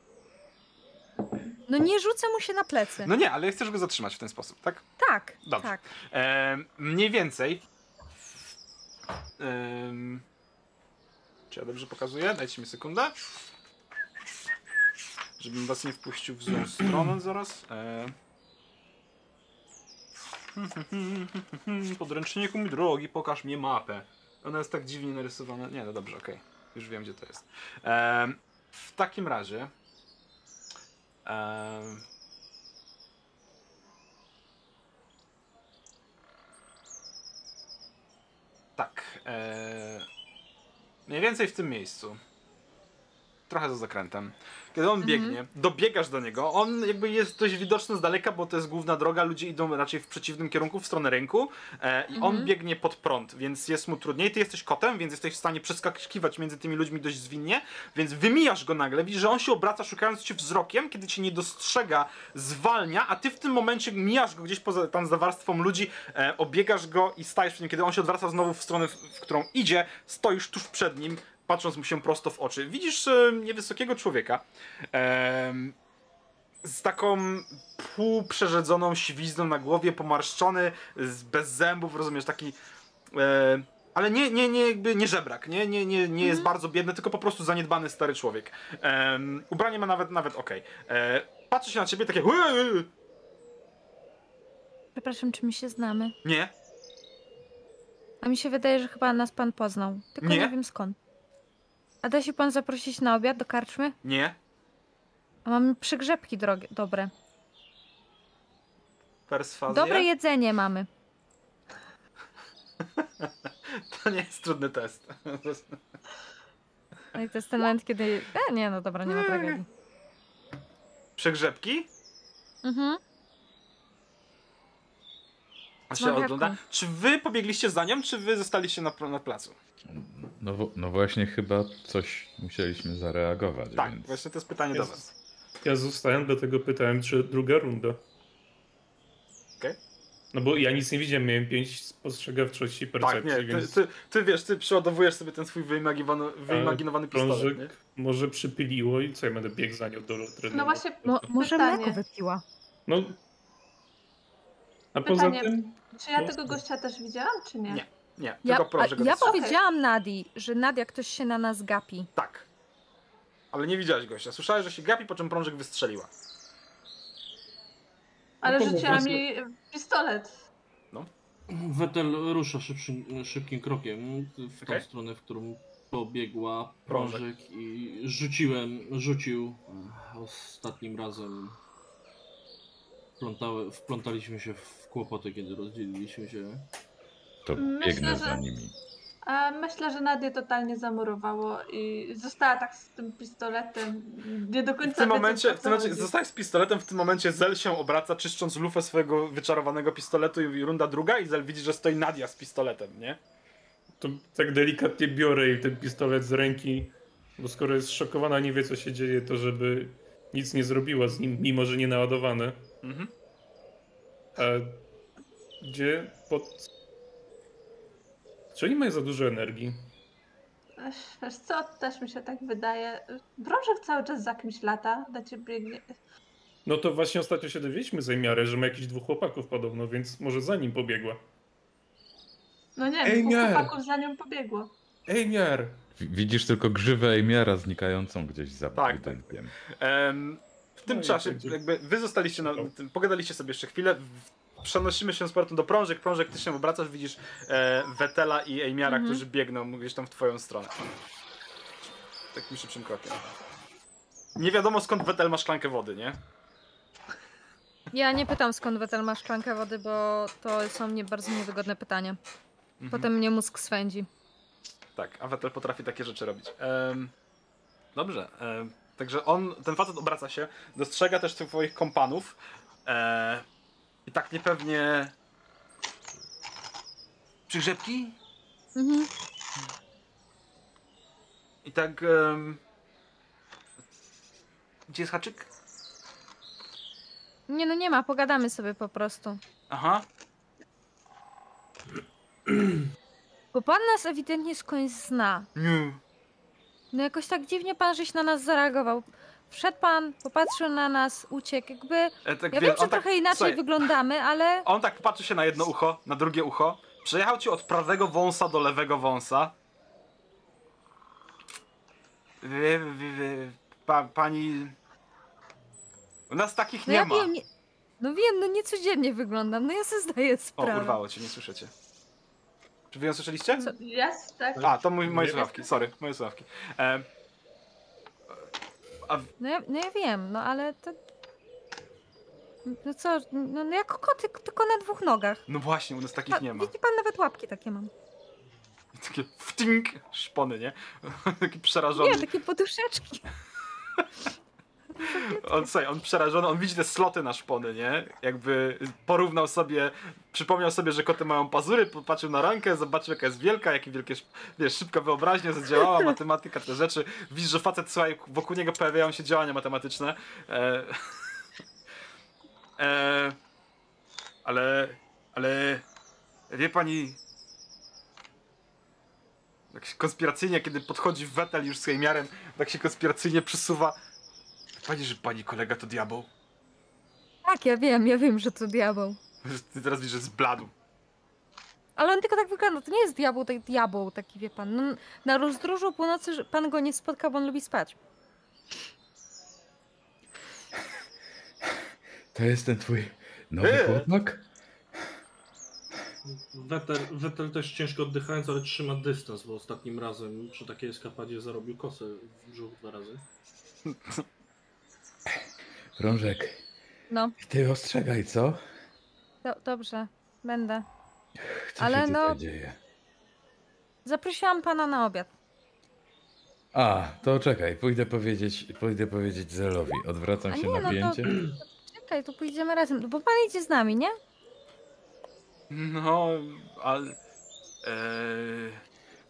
No nie rzucę mu się na plecy. No nie, ale chcesz go zatrzymać w ten sposób, tak? Tak, Dobrze. tak. E, mniej więcej. Em, czy ja dobrze pokazuję? Dajcie mi sekundę. Żebym was nie wpuścił w złą stronę zaraz. E... <laughs> Podręczniku mój drogi, pokaż mi mapę. Ona jest tak dziwnie narysowana. Nie, no dobrze, okej. Już wiem, gdzie to jest. Em, w takim razie. em, Tak. E... Mniej więcej w tym miejscu. Trochę za zakrętem. Kiedy on biegnie, dobiegasz do niego, on jakby jest dość widoczny z daleka, bo to jest główna droga, ludzie idą raczej w przeciwnym kierunku, w stronę rynku e, i on biegnie pod prąd, więc jest mu trudniej. Ty jesteś kotem, więc jesteś w stanie przeskakiwać między tymi ludźmi dość zwinnie, więc wymijasz go nagle, widzisz, że on się obraca szukając cię wzrokiem, kiedy cię nie dostrzega, zwalnia, a ty w tym momencie mijasz go gdzieś poza tam za warstwą ludzi, e, obiegasz go i stajesz przed nim. Kiedy on się odwraca znowu w stronę, w, w którą idzie, stoisz tuż przed nim, patrząc mu się prosto w oczy. Widzisz e, niewysokiego człowieka em, z taką półprzerzedzoną świzną na głowie, pomarszczony, bez zębów, rozumiesz, taki... E, ale nie, nie, nie, jakby nie żebrak, nie, nie, nie, nie jest bardzo biedny, tylko po prostu zaniedbany stary człowiek. Ubranie ma nawet, nawet okej. E, Patrzy się na ciebie takie... Przepraszam, czy my się znamy? Nie, A mi się wydaje, że chyba nas pan poznał. Tylko Nie. nie, wiem skąd. A da się pan zaprosić na obiad do karczmy? nie. A mamy przygrzebki drogie, dobre. Perswazja? Dobre jedzenie mamy. <laughs> To nie jest trudny test. No i to jest ten moment, kiedy... E, nie, no dobra, nie ma tragedii. Przegrzebki? Mhm. Się ogląda. Czy wy pobiegliście za nią, czy wy zostaliście na, na placu? No, no właśnie chyba coś musieliśmy zareagować, Tak, więc... właśnie to jest pytanie Jest. do was. Ja zostałem, dlatego pytałem, czy druga runda. Okej. No bo ja nic nie widziałem, miałem 5 spostrzegawczości percepcji, Tak, nie, ty, więc ty, ty wiesz, ty przeładowujesz sobie ten swój wyimaginowany, wyimaginowany pistolet, nie? może przypyliło i co ja będę biegł za nią do Lotryny? No właśnie, Mo- może Pytanie. mleko wypiła. No. A poza Pytanie. tym, Czy ja No. tego gościa też widziałam, czy nie? Nie. Nie, Ja, tylko proszę go ja powiedziałam Nadi, że Nadia ktoś się na nas gapi. Tak. Ale nie widziałeś gościa. Słyszałeś, że się gapi, po czym prążek wystrzeliła. Ale No to po rzuciłam prostu- jej pistolet. Wetel rusza szybszym, szybkim krokiem w tą Okej. stronę, w którą pobiegła Prążek. prążek i rzuciłem, rzucił ostatnim razem. Wplątały, wplątaliśmy się w kłopoty, kiedy rozdzieliliśmy się. To Myślę, biegnę za że- nimi. A myślę, że Nadię totalnie zamurowało i została tak z tym pistoletem. Nie do końca W tym momencie, w tym momencie zostałeś z pistoletem, w tym momencie Zel się obraca, czyszcząc lufę swojego wyczarowanego pistoletu i runda druga i Zel widzi, że stoi Nadia z pistoletem, nie? to tak delikatnie biorę jej ten pistolet z ręki, bo skoro jest szokowana, nie wie co się dzieje, to żeby nic nie zrobiła z nim, mimo że nie naładowane. Mhm. A gdzie pod... Czy oni mają za dużo energii? Wiesz co, też mi się tak wydaje. Brążek cały czas za kimś lata, do ciebie biegnie. No to właśnie ostatnio się dowiedzieliśmy za miarę, że ma jakichś dwóch chłopaków podobno, więc może za nim pobiegła. No nie, Ej, dwóch chłopaków za nią pobiegło. Ej, miar! W- Widzisz tylko grzywę Ejmiara znikającą gdzieś za Tak, budynkiem. Em, w tym No czasie, jakby wy zostaliście na. No. tym- Pogadaliście sobie jeszcze chwilę. Przenosimy się z powrotem do prążek. Prążek, ty się obracasz, widzisz e, Wetela i Ejmiara, Mhm. którzy biegną gdzieś tam w twoją stronę. Takim szybszym krokiem. Nie wiadomo skąd Wetel ma szklankę wody, nie? Ja nie pytam skąd Wetel ma szklankę wody, bo to są nie, bardzo niewygodne pytania. Mhm. Potem mnie mózg swędzi. Tak, a Vettel potrafi takie rzeczy robić. Em, dobrze. em, także on, ten facet obraca się, dostrzega też tych twoich kompanów e, i tak niepewnie... Przygrzebki? Mhm. I tak... em, gdzie jest haczyk? Nie no nie ma, pogadamy sobie po prostu. Aha. Bo pan nas ewidentnie skądś zna. Nie. No jakoś tak dziwnie pan żeś na nas zareagował. Wszedł pan, popatrzył na nas, uciekł. Jakby. E, tak Ja wie- wiem, że on tak- trochę inaczej słuchaj, wyglądamy, ale. On tak patrzy się na jedno ucho, na drugie ucho. Przejechał ci od prawego wąsa do lewego wąsa. Wie, wie, wie, pa, pani. U nas takich No nie ja ma. wiem, nie... No wiem, no niecodziennie wyglądam. No ja sobie zdaję O, sprawę. urwało cię, nie słyszycie. Czy wy ją słyszeliście? Jest, tak? A, to mój, moje słuchawki, sorry, moje słuchawki. E, a No ja, no ja wiem, no ale to. No co, no, no jako koty, tylko na dwóch nogach. no właśnie, u nas takich nie ma. widzi pan nawet łapki takie mam. Takie wtink, szpony, nie? <laughs> Taki przerażony. Nie, takie poduszeczki. <laughs> On, słuchaj, on przerażony, on widzi te sloty na szpony, nie? Jakby porównał sobie, przypomniał sobie, że koty mają pazury, popatrzył na rękę, zobaczył jaka jest wielka, jakie wielkie, sz- wiesz, szybka wyobraźnia, zadziałała <laughs> matematyka, te rzeczy. Widzisz, że facet, słuchaj, wokół niego pojawiają się działania matematyczne. E, <laughs> e, ale, ale, wie pani, tak się konspiracyjnie, kiedy podchodzi Wetel już z miarem, tak się konspiracyjnie przysuwa. Pani, że pani kolega to diabeł? Tak, ja wiem, ja wiem, że to diabeł. Ty teraz widzisz, że zbladł. Ale on tylko tak wygląda. To nie jest diabeł, tak diabeł taki, wie pan. No, na rozdrożu północy że pan go nie spotka, bo on lubi spać. To jest ten twój nowy Ty! chłopak? Wetel, Wetel też ciężko oddychając, ale trzyma dystans, bo ostatnim razem przy takiej eskapadzie zarobił kosę w brzuch dwa razy. <laughs> Prążek, No, ty ostrzegaj, co? do, dobrze, będę. Co Ale się tutaj no- dzieje? Zaprosiłam pana na obiad. A, to czekaj, pójdę powiedzieć, pójdę powiedzieć Zelowi. Odwracam A się nie, no to-. Czekaj, to pójdziemy razem, bo pan idzie z nami, nie? No, ale... Eee,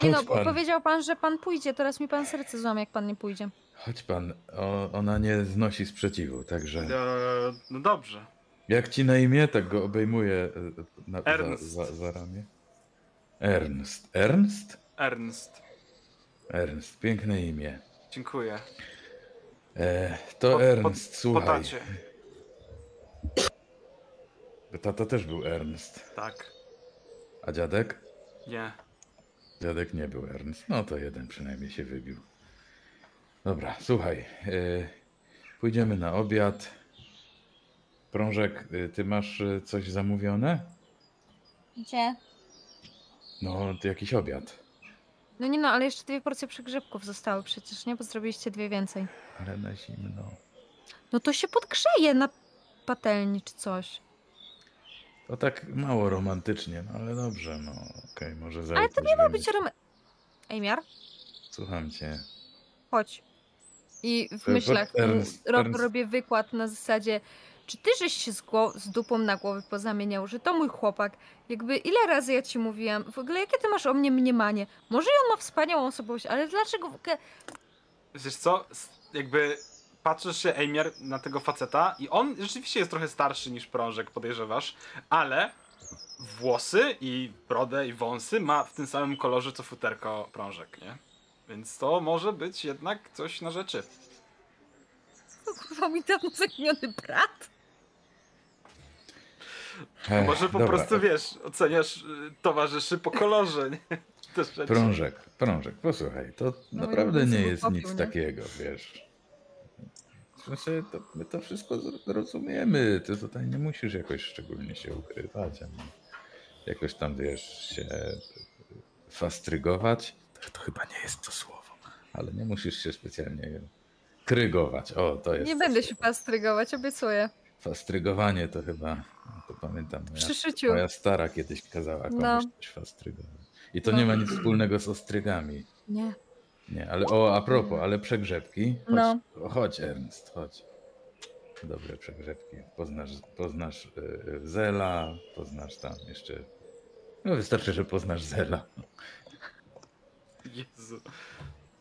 Nie no, Chodź pan. powiedział pan, że pan pójdzie, teraz mi pan serce złamie, jak pan nie pójdzie. Chodź pan, o, ona nie znosi sprzeciwu, także eee, no dobrze. jak ci na imię, tak go obejmuję e, na, za, Ernst. za, za ramię. Ernst. Ernst? Ernst. Ernst, piękne imię. Dziękuję. E, to Po- po- Ernst, słuchaj. Potacie. Tata też był Ernst. Tak. A dziadek? Nie. Dziadek nie był Ernst. No to jeden przynajmniej się wybił. Dobra, słuchaj. e, pójdziemy na obiad. Prążek, e, ty masz e, coś zamówione? Gdzie? No, to jakiś obiad. No nie no, ale jeszcze dwie porcje przegrzebków zostały przecież, nie? Bo zrobiliście dwie więcej. Ale na zimno. No to się podgrzeje na patelni czy coś. To tak mało romantycznie, no ale dobrze, no okej, może za Ale to nie ma być rom... Ejmiar, Słucham cię. chodź. I w myślach Ernst, rob, robię wykład na zasadzie, czy ty żeś się z, z dupą na głowy pozamieniał, że to mój chłopak. Jakby ile razy ja ci mówiłam, w ogóle jakie ty masz o mnie mniemanie? Może i on ma wspaniałą osobowość, ale dlaczego w ogóle... Wiesz co, jakby patrzysz się, Ejmiar, na tego faceta i on rzeczywiście jest trochę starszy niż prążek, podejrzewasz, ale włosy i brodę i wąsy ma w tym samym kolorze co futerko prążek, nie? Więc to może być jednak coś na rzeczy. To kurwa mi dawno zaginiony brat? Ech, Może po dobra, prostu wiesz, oceniasz y, towarzyszy po kolorze, nie? <laughs> Prążek, prążek, posłuchaj, to No, naprawdę nie jest popił, nic nie? takiego, wiesz. W sensie, to, my to wszystko rozumiemy, ty tutaj nie musisz jakoś szczególnie się ukrywać, ani jakoś tam, wiesz, się fastrygować. To, to chyba nie jest to słowo, ale nie musisz się specjalnie krygować. O, to jest Nie to będę się słowo. pastrygować, obiecuję. Fastrygowanie to chyba, to pamiętam, moja, Przy szyciu. moja stara kiedyś kazała komuś No. coś fastrygować. I to No. nie ma nic wspólnego z ostrygami. Nie. Nie, ale o, a propos, ale przegrzebki. Chodź, No. chodź Ernst, chodź. Dobre przegrzebki. Poznasz, poznasz y, Zela, poznasz tam jeszcze. No wystarczy, że poznasz Zela. Jezu.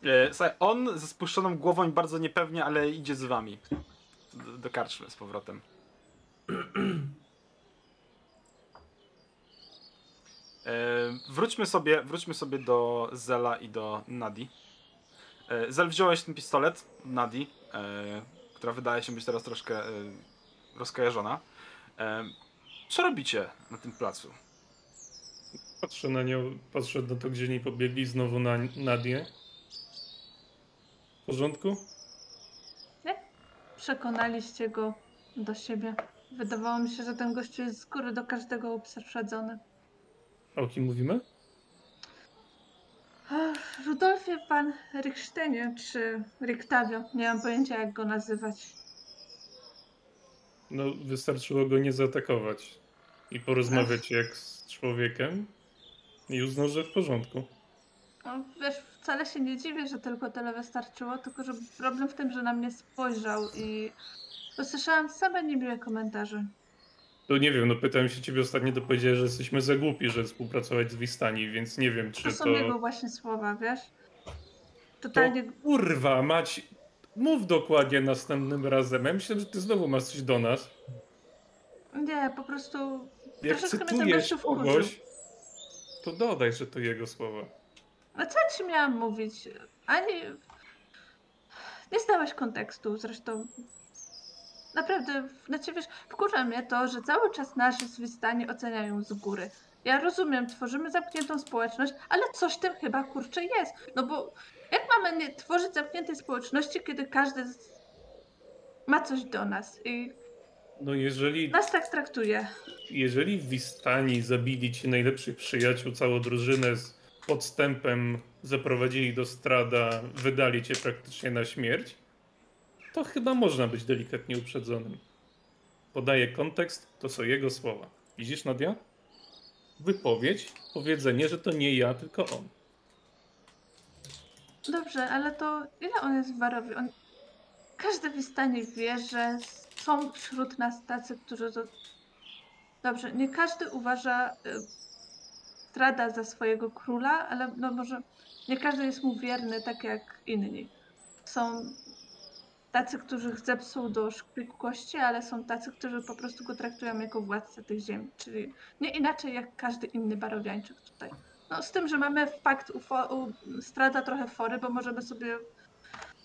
E, słuchaj, on ze spuszczoną głową i bardzo niepewnie, ale idzie z wami. Do, do karczmy z powrotem. E, wróćmy, sobie, wróćmy sobie do Zela i do Nadi. E, Zel wziąłeś ten pistolet Nadi, e, która wydaje się być teraz troszkę e, rozkojarzona. E, co robicie na tym placu? Patrzę na nią, patrzę na to, gdzie nie pobiegli, znowu na Nadię. W porządku? Przekonaliście go do siebie. Wydawało mi się, że ten gościu jest z góry do każdego uprzedzony. O kim mówimy? Ach, Rudolfie pan Riksztenie czy Riktavio, nie mam pojęcia jak go nazywać. No, wystarczyło go nie zaatakować i porozmawiać jak z człowiekiem i uznał, że w porządku. No, wiesz, wcale się nie dziwię, że tylko tyle wystarczyło, tylko że problem w tym, że na mnie spojrzał i usłyszałam same niemiłe komentarze. To nie wiem, no pytałem się ciebie ostatnio, to powiedziałeś, że jesteśmy za głupi, żeby współpracować z Wistani, więc nie wiem, To czy są to... jego właśnie słowa, wiesz? Totalnie To kurwa, mać... Mów dokładnie następnym razem. Ja myślę, że ty znowu masz coś do nas. nie, po prostu Jak Troszeczkę cytujesz kogoś, to dodaj, że to jego słowa. A co ci miałam mówić? Ani. Nie znałaś kontekstu, zresztą. Naprawdę, znaczy wiesz, wkurza mnie to, że cały czas nasi zwistani oceniają z góry. Ja rozumiem, tworzymy zamkniętą społeczność, ale coś tym chyba kurczę jest. No bo jak mamy nie tworzyć zamkniętej społeczności, kiedy każdy ma coś do nas i No jeżeli, nas tak traktuje? jeżeli w Wistani zabili ci najlepszych przyjaciół, całą drużynę z podstępem, zaprowadzili do strada, wydali cię praktycznie na śmierć, to chyba można być delikatnie uprzedzonym. Podaję kontekst, to są jego słowa. Widzisz, Nadia? Wypowiedź, powiedzenie, że to nie ja, tylko on. Dobrze, ale to ile on jest w Warowie? On... Każdy w stanie wie, że są wśród nas tacy, którzy to... Dobrze, nie każdy uważa y, Strada za swojego króla, ale no może nie każdy jest mu wierny tak jak inni. Są tacy, którzy zepsuł do szpiku kości, ale są tacy, którzy po prostu go traktują jako władcę tych ziem, czyli nie inaczej jak każdy inny barowiańczyk tutaj. No z tym, że mamy fakt u, u Strada trochę fory, bo możemy sobie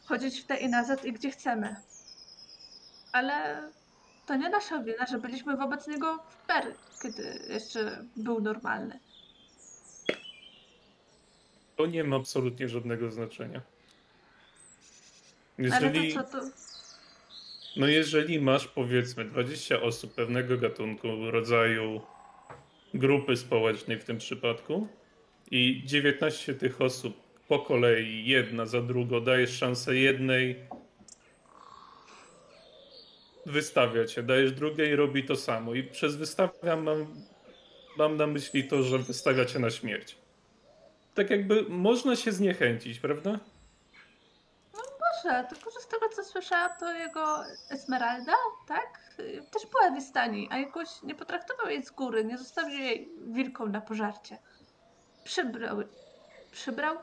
chodzić w te i na Z i gdzie chcemy. Ale to nie nasza wina, że byliśmy wobec niego w per, kiedy jeszcze był normalny. To nie ma absolutnie żadnego znaczenia. Ale Jeżeli, to co to... no jeżeli masz powiedzmy 20 osób pewnego gatunku, rodzaju grupy społecznej w tym przypadku i 19 tych osób po kolei, jedna za drugą, dajesz szansę jednej, wystawia cię, dajesz drugiej, robi to samo i przez wystawiam mam, mam na myśli to, że wystawia cię na śmierć. Tak jakby można się zniechęcić, prawda? Może, tylko że z tego co słyszałam, to jego Esmeralda, tak? Też była w stanie, a jakoś nie potraktował jej z góry, nie zostawił jej wilką na pożarcie. Przybrał, przybrał,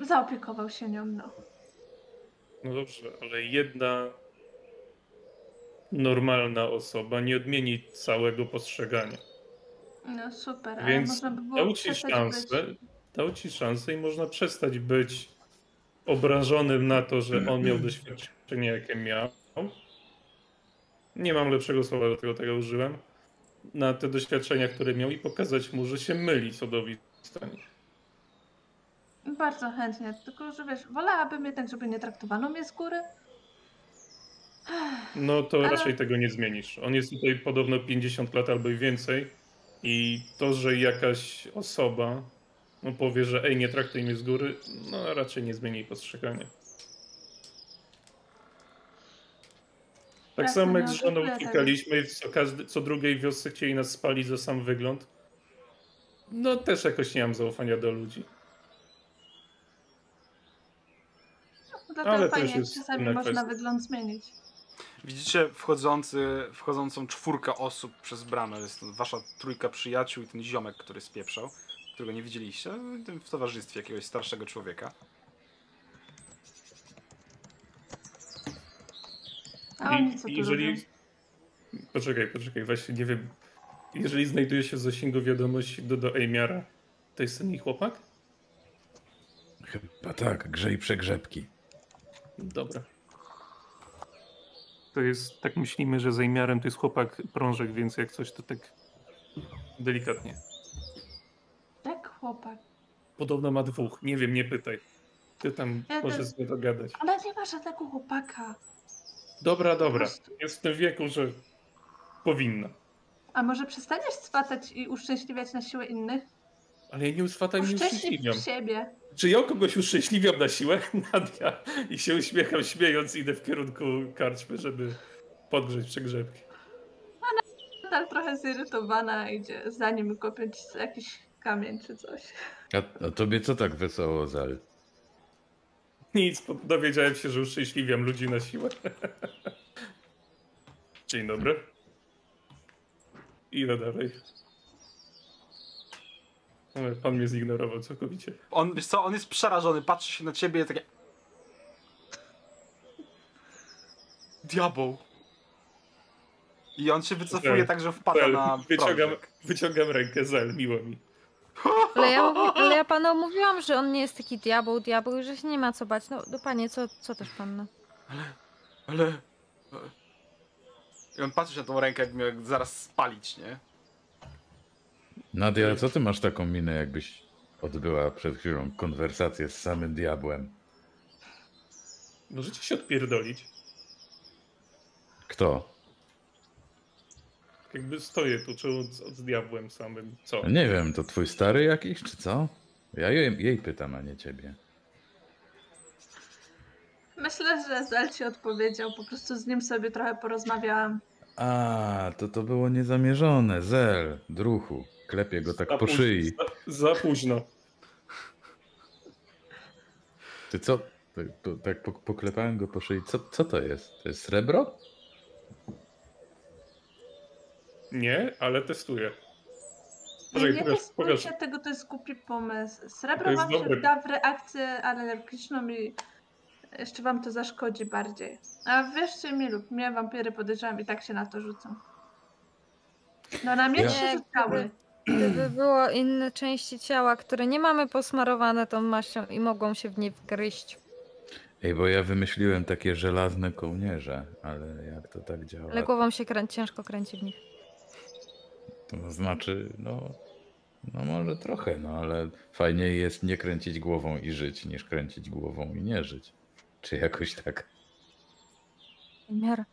zaopiekował się nią, no. No dobrze, ale jedna normalna osoba nie odmieni całego postrzegania. No super, ale Więc można by było dał ci szansę, być... dał ci szansę i można przestać być obrażonym na to, że on miał doświadczenie, jakie miał. Nie mam lepszego słowa do tego, tego użyłem. Na te doświadczenia, które miał i pokazać mu, że się myli co do stanie. Bardzo chętnie, tylko że wiesz, wolałabym jednak, żeby nie traktowano mnie z góry. No to Ale- raczej tego nie zmienisz. On jest tutaj podobno 50 lat albo i więcej. I to, że jakaś osoba no, powie, że ej, nie traktuj mnie z góry, no raczej nie zmieni postrzegania. Tak Jasne, samo jak no, z żoną uciekaliśmy i co, każdy, co drugiej wiosce chcieli nas spalić za sam wygląd. No też jakoś nie mam zaufania do ludzi. Dlatego Ale to fajnie, jak jest czasami można kwestia. wygląd zmienić. Widzicie wchodzący, wchodzącą czwórkę osób przez bramę. Jest to wasza trójka przyjaciół i ten ziomek, który spieprzał, którego nie widzieliście, w towarzystwie jakiegoś starszego człowieka. A oni co tu jeżeli... robią? Poczekaj, poczekaj, właśnie nie wiem. Jeżeli znajduje się w zasięgu wiadomości do, do Ejmiara, to jest ten ich chłopak? Chyba tak, grzej przegrzebki. Dobra. To jest, tak myślimy, że z Ejmiarem to jest chłopak prążek, więc jak coś to tak delikatnie. Tak, chłopak. Podobno ma dwóch, nie wiem, nie pytaj. Ty tam Ja możesz też- sobie dogadać. Ona nie ma żadnego chłopaka. Dobra, dobra. prostu- Jest w tym wieku, że powinna. A może przestaniesz swatać i uszczęśliwiać na siłę innych? Ale ja nie uswatam, Uszczęśliw uszczęśliwiam. siebie. Czy ja kogoś uszczęśliwiam na siłę? <laughs> Nadia. I się uśmiecham, śmiejąc, idę w kierunku karczmy, żeby podgrzeć przegrzebki. Nadal trochę zirytowana idzie, zanim kopiąć jakiś kamień czy coś. A, a tobie co tak wesoło, Zal? Nic, dowiedziałem się, że uszczęśliwiam ludzi na siłę. <laughs> Dzień dobry. Idę dalej. Ale pan mnie zignorował całkowicie. On, wiesz co, on jest przerażony, patrzy się na ciebie takie... Diabeł. I on się wycofuje tak, że wpada Zel, na wyciągam, prążek. wyciągam rękę, Zel, miło mi. Ale ja, ale ja panu mówiłam, że on nie jest taki diabeł, diabeł i że się nie ma co bać. No, no panie, co, co też panna? Ale... I on patrzy na tą rękę, jakby miał zaraz spalić, nie? Nadia, co ty masz taką minę, jakbyś odbyła przed chwilą konwersację z samym diabłem? Możecie się odpierdolić. Kto? Jakby stoję tu, czy z, z diabłem samym. Co? Nie wiem, to twój stary jakiś, czy co? Ja jej, jej pytam, a nie ciebie. Myślę, że Zel ci odpowiedział, po prostu z nim sobie trochę porozmawiałam. A, to to było niezamierzone. Zel, druchu. Klepie go tak Za po późno, szyi. Za, za późno. Ty co? Tak pok- poklepałem go po szyi. Co, co to jest? To jest srebro? Nie, ale testuję. Poczekaj, nie pokaż, tego, to jest głupi pomysł. Srebro wam się da w reakcję alergiczną i jeszcze wam to zaszkodzi bardziej. A wierzcie mi lub mnie, wampiry podejrzewam i tak się na to rzucą. No na miecz Ja- się rzucały. Gdyby było inne części ciała, które nie mamy posmarowane tą maścią i mogą się w nie wgryźć. Ej, bo ja wymyśliłem takie żelazne kołnierze, ale jak to tak działa? Ale głową się krę- ciężko kręci w nich. To znaczy, no, no może trochę, no ale fajniej jest nie kręcić głową i żyć, niż kręcić głową i nie żyć. Czy jakoś tak. Miar.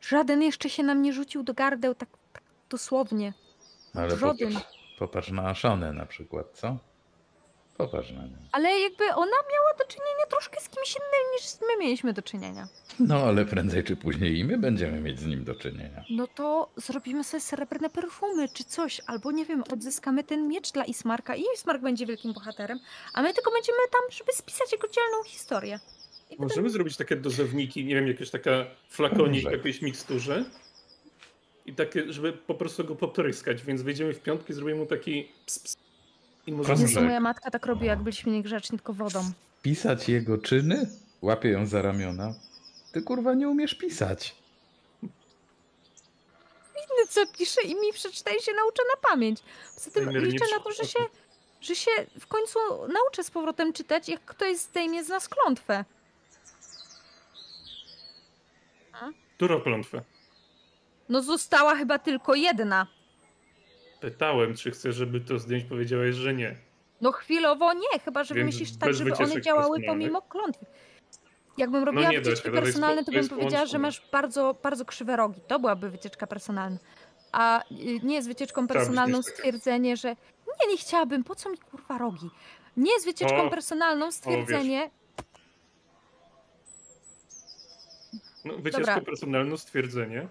Żaden jeszcze się nam nie rzucił do gardeł tak, tak dosłownie. Ale Żaden. popatrz, popatrz na Aszonę na przykład, co? Popatrz na nią. Ale jakby ona miała do czynienia troszkę z kimś innym niż my mieliśmy do czynienia. No ale prędzej czy później i my będziemy mieć z nim do czynienia. No to zrobimy sobie srebrne perfumy czy coś, albo nie wiem, odzyskamy ten miecz dla Ismarka i Ismark będzie wielkim bohaterem, a my tylko będziemy tam, żeby spisać jego dzielną historię. I potem- Możemy zrobić takie dozewniki, nie wiem, jakieś taka flakonik Może. jakiejś miksturze. I takie, żeby po prostu go popryskać, więc wejdziemy w piątki, zrobimy mu taki ps, ps. I może moja matka tak robi, jak byliśmy niegrzeczni, tylko wodą. Pisać jego czyny? Łapie ją za ramiona. Ty kurwa nie umiesz pisać. Inny co pisze i mi przeczytaj się nauczę na pamięć. Poza tym liczę na to, że się, że się w końcu nauczę z powrotem czytać, jak ktoś zdejmie z nas klątwę. Którą klątwę? No została chyba tylko jedna. Pytałem, czy chcesz, żeby to zdjąć, powiedziałeś, że nie. No chwilowo nie, chyba że Więc wymyślisz tak, żeby one działały pomimo klątwy. Jakbym robiła da wycieczki się, personalne, to bym powiedziała, że masz bardzo, bardzo krzywe rogi. To byłaby wycieczka personalna. A y, nie jest wycieczką personalną stwierdzenie, że nie, nie chciałabym, po co mi kurwa rogi? Nie jest wycieczką O, personalną stwierdzenie, No, wycieczka Dobra. personalna, stwierdzenie.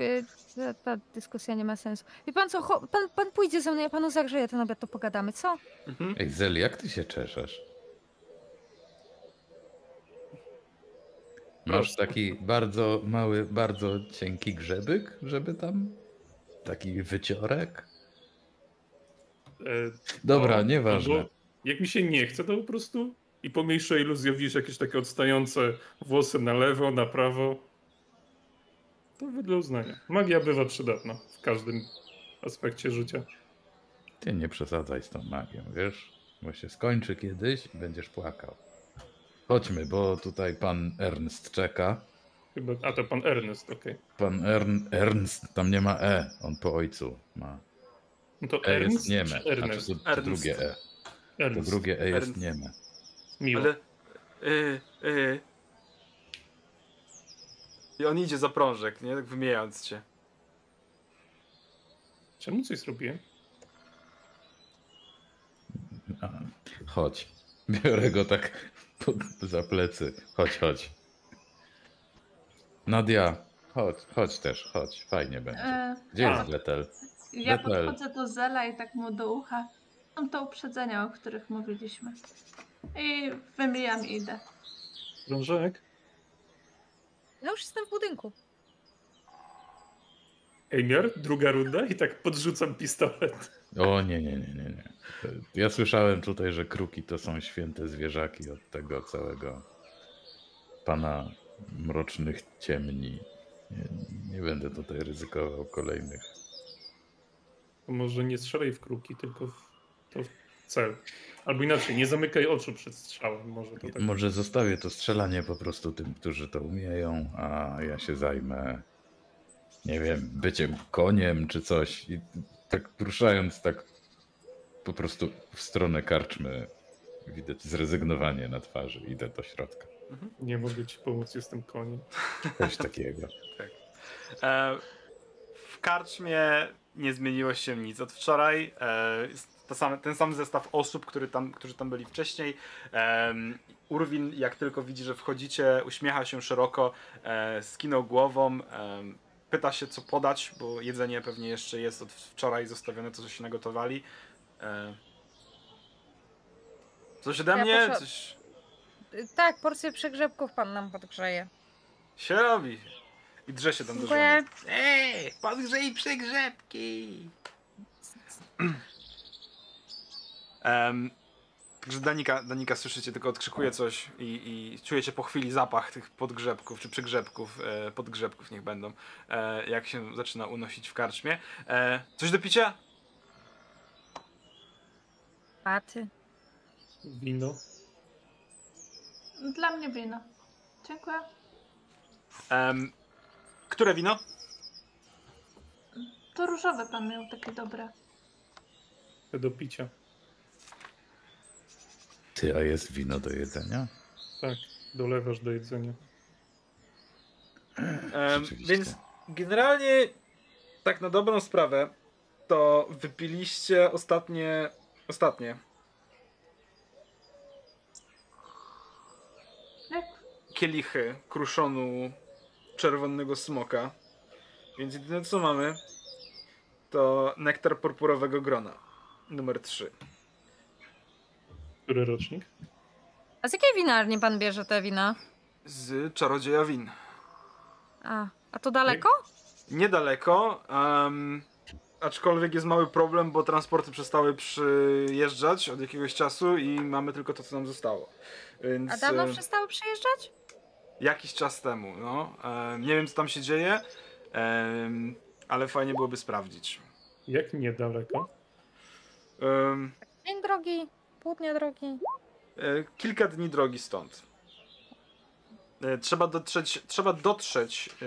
Y, ta, ta dyskusja nie ma sensu. Wie pan co, cho, pan, pan pójdzie ze mną, ja panu zagrzeję ten obiad, to pogadamy, co? Mhm. Ej, Zel, jak ty się czeszesz? Masz Prosto. taki bardzo mały, bardzo cienki grzebyk, żeby tam taki wyciorek? E, Dobra, no, nieważne. albo Jak mi się nie chce, to po prostu i pomniejsze iluzje widzisz jakieś takie odstające włosy na lewo, na prawo. To wedle uznania. Magia bywa przydatna w każdym aspekcie życia. Ty nie przesadzaj z tą magią, wiesz? Bo się skończy kiedyś i będziesz płakał. Chodźmy, bo tutaj pan Ernst czeka. Chyba, a to pan Ernest, okej. Pan Ern, Ernst, tam nie ma E, on po ojcu ma. No to E jest Ernst nieme, czy a to, Ernest? to, to Ernst. drugie E. To Ernst. drugie E jest Ernst. nieme. Miło. Ale... Y, y. I on idzie za prążek, nie? Tak wymijając cię. Czemu coś zrobiłem? Chodź. Biorę go tak pod, za plecy. Chodź, chodź. Nadia, chodź, chodź też, chodź. Fajnie będzie. E, Gdzie a, jest Letel? Ja podchodzę do Zela i tak mu do ucha. Są to uprzedzenia, o których mówiliśmy. I wymijam i idę. Krążek? Ja już jestem w budynku. Ejmiar, druga runda i tak podrzucam pistolet. O nie, nie, nie, nie, nie. Ja słyszałem tutaj, że kruki to są święte zwierzaki od tego całego pana mrocznych ciemni. Nie, nie będę tutaj ryzykował kolejnych. To może nie strzelaj w kruki, tylko w, to w cel. Albo inaczej, nie zamykaj oczu przed strzałem. Może to tak. Może zostawię to strzelanie po prostu tym, którzy to umieją, a ja się zajmę, nie wiem, byciem koniem czy coś. I tak ruszając tak po prostu w stronę karczmy, widać zrezygnowanie na twarzy. Idę do środka. Nie mogę ci pomóc, jestem koniem. Coś takiego. <laughs> E, w karczmie nie zmieniło się nic. Od wczoraj e, same, ten sam zestaw osób, który tam, którzy tam byli wcześniej. Em, Urwin, jak tylko widzi, że wchodzicie, uśmiecha się szeroko, e, skinął głową, em, pyta się, co podać, bo jedzenie pewnie jeszcze jest od wczoraj zostawione, to co się nagotowali. E, Coś ode Ja mnie? poszła- Coś Y, Tak, porcję przegrzebków pan nam podgrzeje. się robi. I drze się tam do żony. Ej, podgrzej przegrzebki. Um, także Danika, Danika słyszycie, tylko odkrzykuje coś i, i czujecie po chwili zapach tych podgrzebków, czy przygrzebków, e, podgrzebków niech będą, e, jak się zaczyna unosić w karczmie. E, coś do picia? A ty? Wino. Dla mnie wino. Dziękuję. Em, które wino? To różowe pan miał takie dobre. Do picia. Ty, a jest wino do jedzenia? Tak, dolewasz do jedzenia. Więc generalnie, tak na dobrą sprawę, to wypiliście ostatnie. Ostatnie. Jak Kielichy kruszonu czerwonego smoka. Więc jedyne co mamy to nektar purpurowego grona. Numer 3. Który rocznik? A z jakiej winarni pan bierze te wina? Z czarodzieja win. A, a to daleko? Niedaleko. em, aczkolwiek jest mały problem, bo transporty przestały przyjeżdżać od jakiegoś czasu i mamy tylko to, co nam zostało. Więc, A dawno przestały przyjeżdżać? Jakiś czas temu, no. Em, nie wiem, co tam się dzieje, em, ale fajnie byłoby sprawdzić. Jak niedaleko? Em, Dzień drogi, pół dnia drogi. e, kilka dni drogi stąd. E, Trzeba dotrzeć, trzeba dotrzeć e,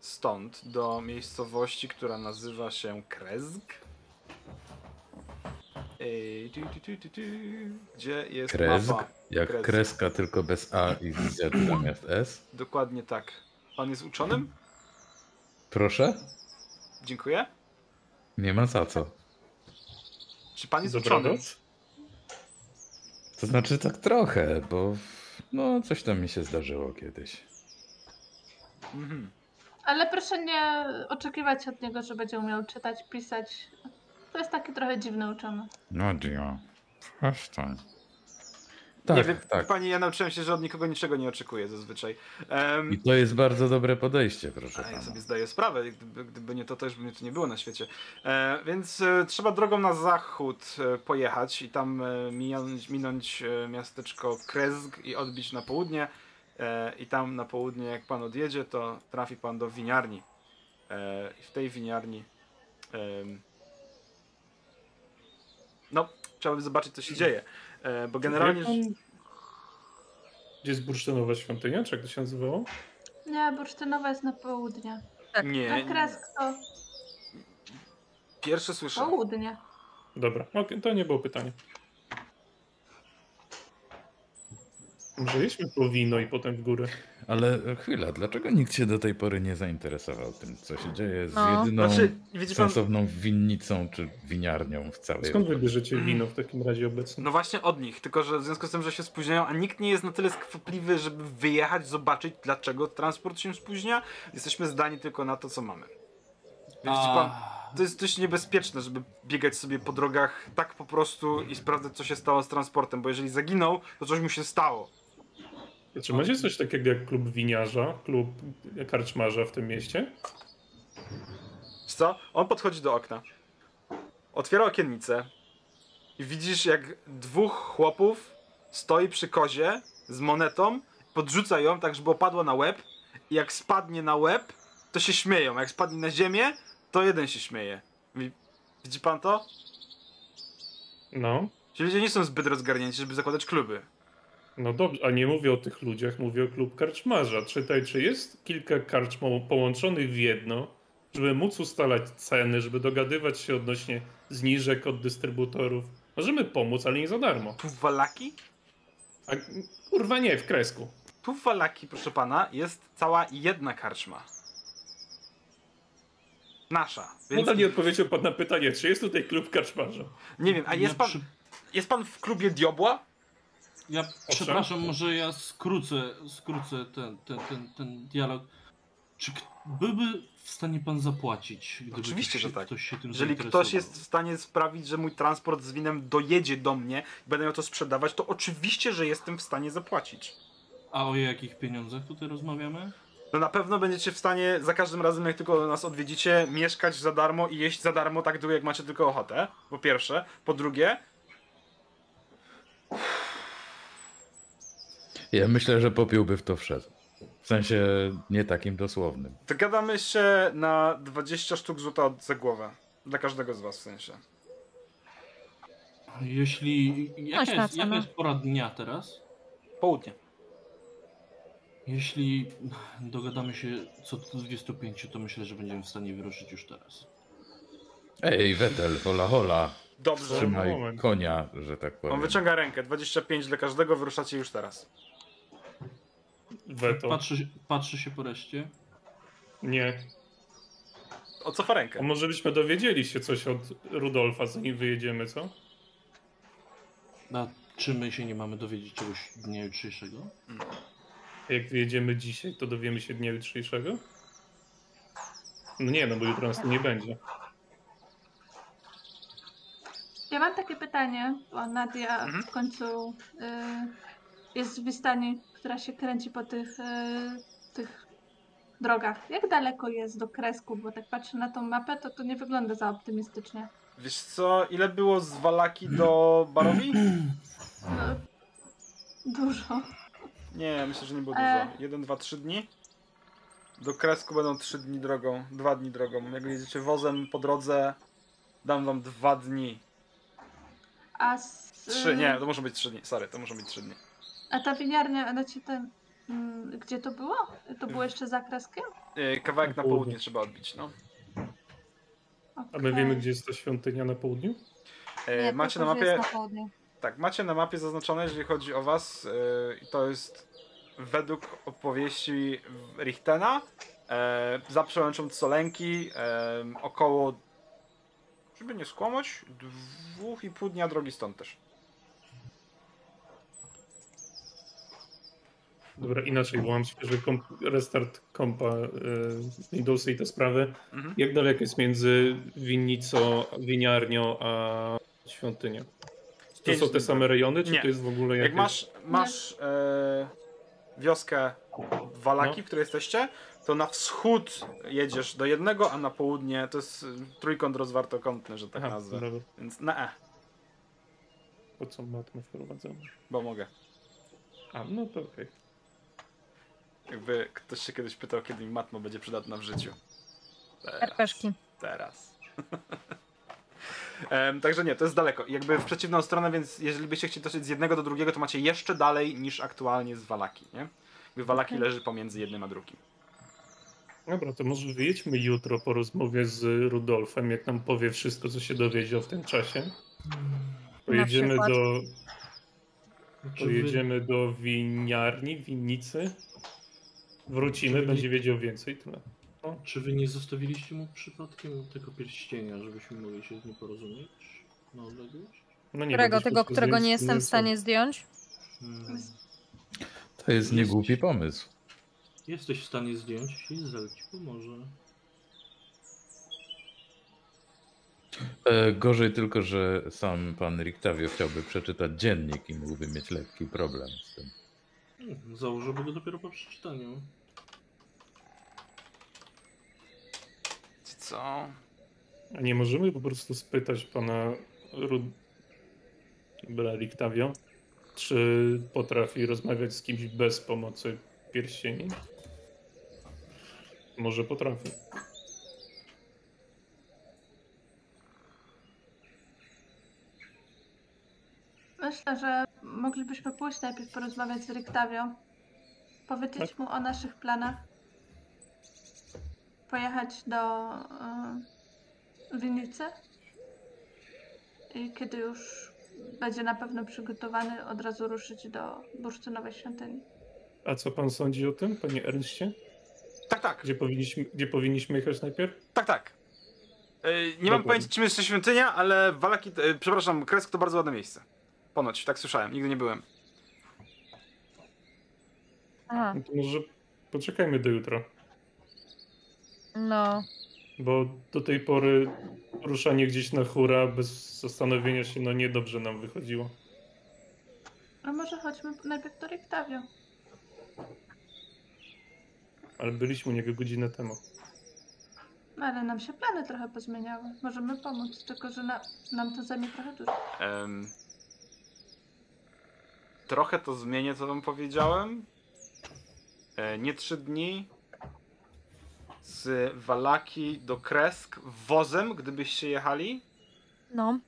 stąd do miejscowości, która nazywa się Krezg. Gdzie jest Krezg? mapa? Jak Krezg. kreska, tylko bez A i Z zamiast S? Dokładnie tak. Pan jest uczonym? Proszę? Dziękuję. Nie ma za co. Czy pan jest uczonym? To znaczy tak trochę, bo no coś tam mi się zdarzyło kiedyś. Mhm. Ale proszę nie oczekiwać od niego, że będzie umiał czytać, pisać. To jest taki trochę dziwny uczony. No Dio, przestań. Nie Tak, wiem, tak. pani, ja nauczyłem się, że od nikogo niczego nie oczekuję zazwyczaj. Em, I to jest bardzo dobre podejście, proszę A ja sobie zdaję sprawę, gdyby, gdyby nie to, to już by mnie tu nie było na świecie. E, więc e, trzeba drogą na zachód e, pojechać i tam e, minąć, minąć e, miasteczko Krezg i odbić na południe. I tam na południe, jak pan odjedzie, to trafi pan do winiarni. I w tej winiarni. no, trzeba by zobaczyć, co się dzieje. E, bo generalnie. Gdzie jest bursztynowa świątynia, czy jak to się nazywało? Nie, bursztynowa jest na południe. Tak. Na Nie, kresk to pierwsze słyszę. południe. Dobra, okej, to nie było pytanie. Może jedźmy po wino i potem w górę. Ale chwila, dlaczego nikt się do tej pory nie zainteresował tym, co się dzieje z No. jedyną Znaczy, wiecie pan, sensowną winnicą czy winiarnią w całej Skąd wybierzecie wino w takim razie obecnie? No właśnie od nich, tylko że w związku z tym, że się spóźniają, a nikt nie jest na tyle skwapliwy, żeby wyjechać, zobaczyć dlaczego transport się spóźnia, jesteśmy zdani tylko na to, co mamy. Wiecie pan, to jest dość niebezpieczne, żeby biegać sobie po drogach tak po prostu i sprawdzać, co się stało z transportem, bo jeżeli zaginął, to coś mu się stało. Czy macie coś takiego jak klub winiarza, klub karczmarza w tym mieście? Wiesz co? On podchodzi do okna, otwiera okiennicę i widzisz, jak dwóch chłopów stoi przy kozie z monetą, podrzuca ją tak, żeby opadła na łeb i jak spadnie na łeb, to się śmieją, a jak spadnie na ziemię, to jeden się śmieje. Wi- Widzi pan to? No, Ci ludzie nie są zbyt rozgarnięci, żeby zakładać kluby. No dobrze, a nie mówię o tych ludziach, mówię o klub karczmarza. Czytaj, czy jest kilka karcz mo- połączonych w jedno, żeby móc ustalać ceny, żeby dogadywać się odnośnie zniżek od dystrybutorów. Możemy pomóc, ale nie za darmo. Tu w Walaki? A kurwa nie, w kresku. Tu w Walaki, proszę pana, jest cała jedna karczma. Nasza. Więc Nadal nie odpowiedział pan na pytanie, czy jest tutaj klub karczmarza. nie wiem, a jest pan, jest pan w klubie Diobła? Ja przepraszam, może ja skrócę, skrócę ten, ten, ten, ten dialog. Czy byłby w stanie pan zapłacić? Gdyby Oczywiście, ktoś, że tak. Ktoś się tym Jeżeli ktoś jest w stanie sprawić, że mój transport z winem dojedzie do mnie i będę miał to sprzedawać, to oczywiście, że jestem w stanie zapłacić. A o jakich pieniądzach tutaj rozmawiamy? No na pewno będziecie w stanie za każdym razem, jak tylko nas odwiedzicie, mieszkać za darmo i jeść za darmo tak długo, jak macie tylko ochotę. Po pierwsze. Po drugie, Ja myślę, że popiółby w to wszedł. W sensie nie takim dosłownym. dogadamy się na 20 sztuk złota od- za głowę. Dla każdego z was w sensie. Jeśli. Jaka jest, jaka cenę. jest pora dnia teraz? Południe. Jeśli dogadamy się co do 25, to myślę, że będziemy w stanie wyruszyć już teraz. Ej, Wetel, hola hola. Dobrze. Trzymaj moment. konia, że tak On powiem. wyciąga rękę. 25 dla każdego, wyruszacie już teraz. Weto. Patrzy, się- patrzy się po reszcie. Nie. O cofa A rękę. może byśmy dowiedzieli się coś od Rudolfa, zanim wyjedziemy, co? A czy my się nie mamy dowiedzieć czegoś dnia jutrzejszego? Jak wyjedziemy dzisiaj, to dowiemy się dnia jutrzejszego? No nie, no bo jutro nas tu nie będzie. Ja mam takie pytanie, bo Nadia Mhm. w końcu y, jest w Wistani, która się kręci po tych, y, tych drogach. Jak daleko jest do Kresku? Bo tak patrzę na tą mapę, to to nie wygląda za optymistycznie. Wiesz co, ile było z Walaki do Barowi? No, dużo. Nie, myślę, że nie było E. dużo. Jeden, dwa, trzy dni. Do Kresku będą trzy dni drogą, dwa dni drogą. Jak jedziecie wozem po drodze, dam wam dwa dni. A z, Trzy, nie, to muszą być trzy dni. Sorry, to muszą być trzy dni. A ta winiarnia, znaczy ten. mm, Gdzie to było? To było jeszcze za Kreskiem? Yy, kawałek na Na południe. południe trzeba odbić, no. A my Okej. wiemy, gdzie jest ta świątynia na południu? Yy, Nie, macie na tylko, że mapie. jest na południu. Tak, macie na mapie zaznaczone, jeżeli chodzi o was, yy, i to jest według opowieści Richtena, e, za przełęczą Colenki, e, około, żeby nie skłamać, dwóch i pół dnia drogi stąd też. Dobra, inaczej, bo mam świeży komp restart kompa y, Windowsa i te sprawy. Mhm. Jak daleko jest między winnicą, winiarnią, a świątynią? To są te same rejony, czy Nie. to jest w ogóle Jak jakieś... masz, masz e, wioskę Walaki, No. w której jesteście, to na wschód jedziesz do jednego, a na południe to jest y, trójkąt rozwartokątny, że tak Aha, nazwę. dobra. Więc na E, Po co matmy wprowadzamy? bo mogę. A, no to okej. Jakby ktoś się kiedyś pytał, kiedy mi matmo będzie przydatna w życiu. Teraz. Teraz. <laughs> Em, także nie, to jest daleko. Jakby w przeciwną stronę, więc jeżeli byście chcieli dotrzeć z jednego do drugiego, to macie jeszcze dalej niż aktualnie z Walaki, nie? Jakby Walaki Okej. leży pomiędzy jednym a drugim. Dobra, to może wyjedźmy jutro po rozmowie z Rudolfem, jak nam powie wszystko, co się dowiedział w tym czasie. Pojedziemy do, pojedziemy do winiarni, winnicy. Wrócimy, będzie wiedział więcej. Tyle. czy wy nie zostawiliście mu przypadkiem tego pierścienia, żebyśmy mogli się z nim porozumieć na odległość? No nie, Którego? Tego, którego nie jestem w stanie zdjąć? Hmm. To jest niegłupi pomysł. Jesteś w stanie zdjąć, jeśli Zel ci pomoże. E, gorzej tylko, że sam pan Riktavio chciałby przeczytać dziennik i mógłby mieć lekki problem z tym. Hmm, Założyłby go dopiero po przeczytaniu. Co? A nie możemy po prostu spytać pana Rud... Riktavio, czy potrafi rozmawiać z kimś bez pomocy pierścieni? Może potrafi. Myślę, że moglibyśmy pójść najpierw porozmawiać z Riktavio. Powiedzieć mu o naszych planach. Pojechać do y, winnicy. I kiedy już będzie na pewno przygotowany, od razu ruszyć do bursztynowej świątyni. A co pan sądzi o tym, panie Ernstie? Tak, tak, Gdzie powinniśmy, gdzie powinniśmy jechać najpierw? tak, tak. E, nie mam pojęcia, czym jest świątynia, ale Walaki, e, przepraszam, Kresk to bardzo ładne miejsce. Ponoć, tak słyszałem, nigdy nie byłem. Aha. No to może poczekajmy do jutra. No, Bo do tej pory ruszanie gdzieś na hura bez zastanowienia się, no niedobrze nam wychodziło. A może chodźmy najpierw do Riktavio. Ale byliśmy u niego godzinę temu. No ale nam się plany trochę pozmieniały. Możemy pomóc, tylko że na, nam to zajmie trochę dłużej. Em, trochę to zmienię, co wam powiedziałem. E, nie trzy dni. Z Walaki do Kresk wozem, gdybyście jechali. no.